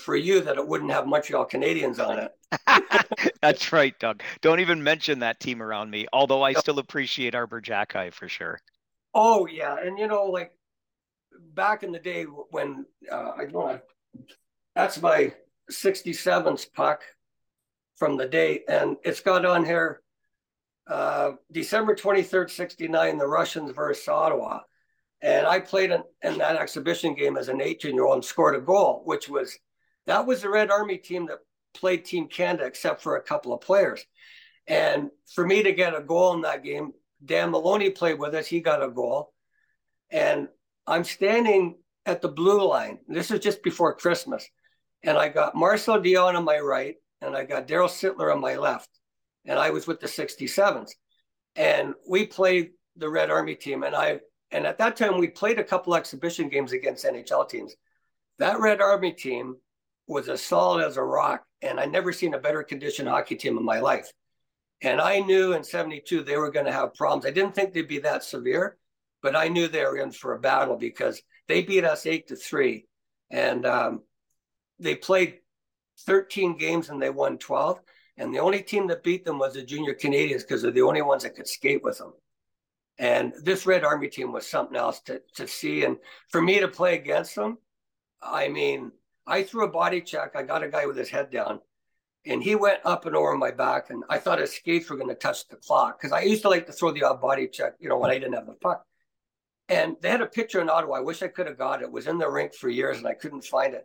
for you that it wouldn't have Montreal Canadiens on it. That's right, Doug. Don't even mention that team around me. Although I still appreciate Arber Xhekaj for sure. Oh yeah, and you know, like back in the day when uh, I know that's my 67th puck from the day. and it's got on here uh, December 23rd, 69, the Russians versus Ottawa. And I played in, in that exhibition game as an 18 year old and scored a goal, which was that was the Red Army team that played Team Canada, except for a couple of players. And for me to get a goal in that game, Dan Maloney played with us. He got a goal. And I'm standing at the blue line. This is just before Christmas. And I got Marcel Dionne on my right, and I got Daryl Sittler on my left. And I was with the 67s. And we played the Red Army team. And I and at that time we played a couple exhibition games against NHL teams. That Red Army team was as solid as a rock, and I never seen a better conditioned hockey team in my life. And I knew in 72 they were going to have problems. I didn't think they'd be that severe, but I knew they were in for a battle because they beat us eight to three. And um, they played 13 games and they won 12. And the only team that beat them was the junior Canadians because they're the only ones that could skate with them. And this Red Army team was something else to, to see. And for me to play against them, I mean, I threw a body check. I got a guy with his head down, and he went up and over my back. And I thought his skates were going to touch the clock because I used to like to throw the odd body check, you know, when I didn't have the puck. And they had a picture in Ottawa. I wish I could have got it. It was in the rink for years, and I couldn't find it.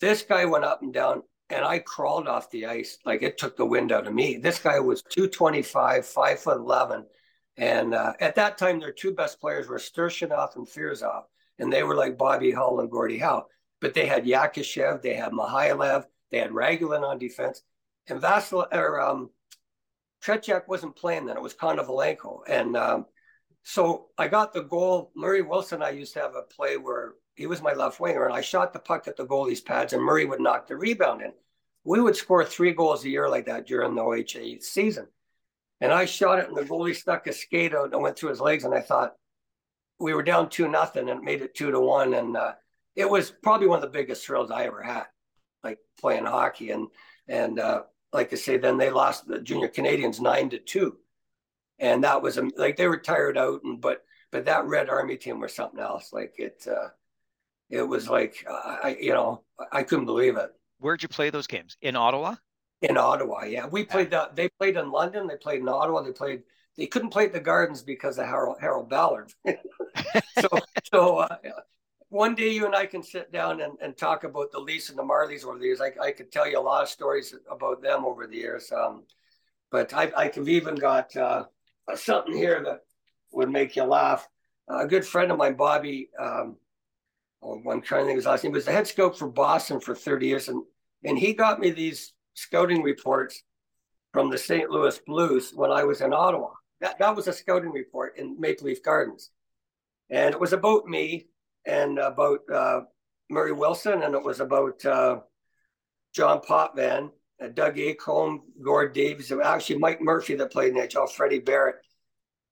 This guy went up and down, and I crawled off the ice like it took the wind out of me. This guy was 225, five foot 11. And uh, at that time, their two best players were Starshinov and Firsov, and they were like Bobby Hull and Gordie Howe but they had Yakushev, they had Mikhailov, they had Ragulin on defense, and Vasil or um, wasn't playing then. It was Konovalenko, and um, so I got the goal. Murray Wilson, I used to have a play where he was my left winger, and I shot the puck at the goalie's pads, and Murray would knock the rebound in. We would score three goals a year like that during the OHA season. And I shot it, and the goalie stuck a skate out and went through his legs. And I thought we were down two nothing, and made it two to one. And uh, it was probably one of the biggest thrills I ever had, like playing hockey. And and uh, like I say, then they lost the junior Canadians nine to two, and that was like they were tired out. And but but that Red Army team was something else. Like it, uh, it was like uh, I you know I couldn't believe it. Where'd you play those games in Ottawa? In Ottawa, yeah. We played that. They played in London. They played in Ottawa. They played. They couldn't play at the Gardens because of Harold Harold Ballard. so so uh, one day you and I can sit down and, and talk about the Leafs and the Marlies over the years. I, I could tell you a lot of stories about them over the years. Um, but I, I have even got uh, something here that would make you laugh. A good friend of mine, Bobby, um, oh, I'm trying to think his last name, was the head scout for Boston for 30 years. And, and he got me these scouting reports from the St. Louis Blues when I was in Ottawa. That, that was a scouting report in Maple Leaf Gardens. And it was about me and about uh, Murray Wilson, and it was about uh, John Potvin, uh, Doug Acomb, Gord Davies, actually Mike Murphy that played in the NHL, Freddie Barrett.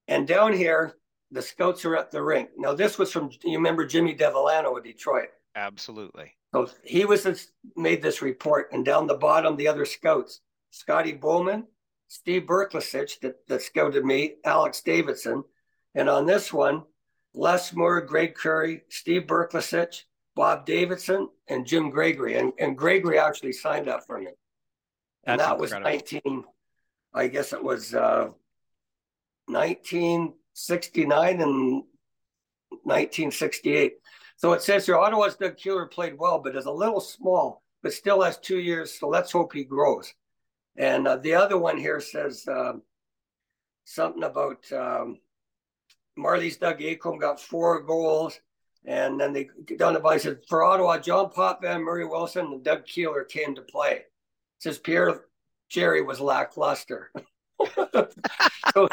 And down here, the scouts are at the rink. Now, this was from, you remember Jimmy Devellano of Detroit? Absolutely. So he was made this report, and down the bottom, the other scouts, Scotty Bowman, Steve Berklicich that, that scouted me, Alex Davidson. And on this one, Les Moore, Greg Curry, Steve Berklicich, Bob Davidson, and Jim Gregory. And, and Gregory actually signed up for me. And That's that incredible. was 19, I guess it was uh, 1969 and 1968. So it says here Ottawa's Doug Keeler played well, but is a little small, but still has two years. So let's hope he grows. And uh, the other one here says um, something about um, Marlies Doug Acomb got four goals. And then they down the bottom said for Ottawa, John Potvin, Murray Wilson, and Doug Keeler came to play. It says Pierre Jarry was lackluster. so,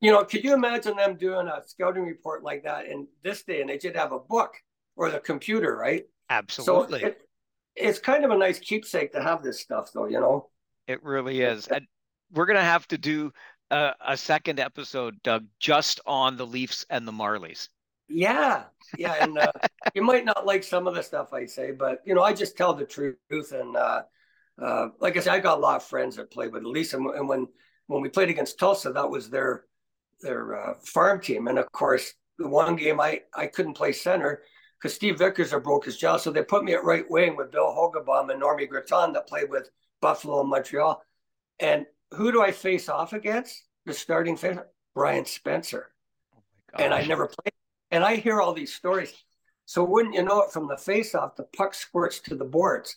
you know, could you imagine them doing a scouting report like that in this day and they should have a book or the computer, right? Absolutely. So it, it's kind of a nice keepsake to have this stuff, though, you know? It really is. And we're going to have to do a, a, second episode, Doug, just on the Leafs and the Marlies. Yeah. Yeah. And uh, you might not like some of the stuff I say, but, you know, I just tell the truth. And uh, uh, like I said, I got a lot of friends that play with the Leafs. And, and when, when we played against Tulsa, that was their their uh, farm team. And of course, the one game I, I couldn't play center because Steve Vickers had broke his jaw. So they put me at right wing with Bill Hogaboam and Normie Gratton that played with Buffalo and Montreal. And who do I face off against? The starting face, Brian Spencer. Oh and I never played. And I hear all these stories. So wouldn't you know it from the face off, the puck squirts to the boards.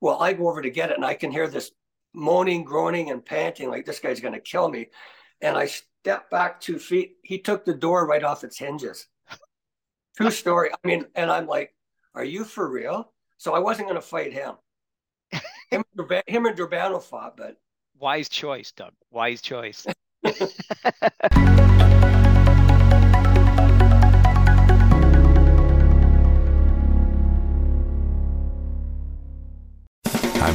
Well, I go over to get it and I can hear this moaning, groaning, and panting like this guy's going to kill me. And I step back two feet. He took the door right off its hinges. True story. I mean, and I'm like, are you for real? So I wasn't going to fight him. Him, him and Durbano fought, but wise choice, Doug. Wise choice.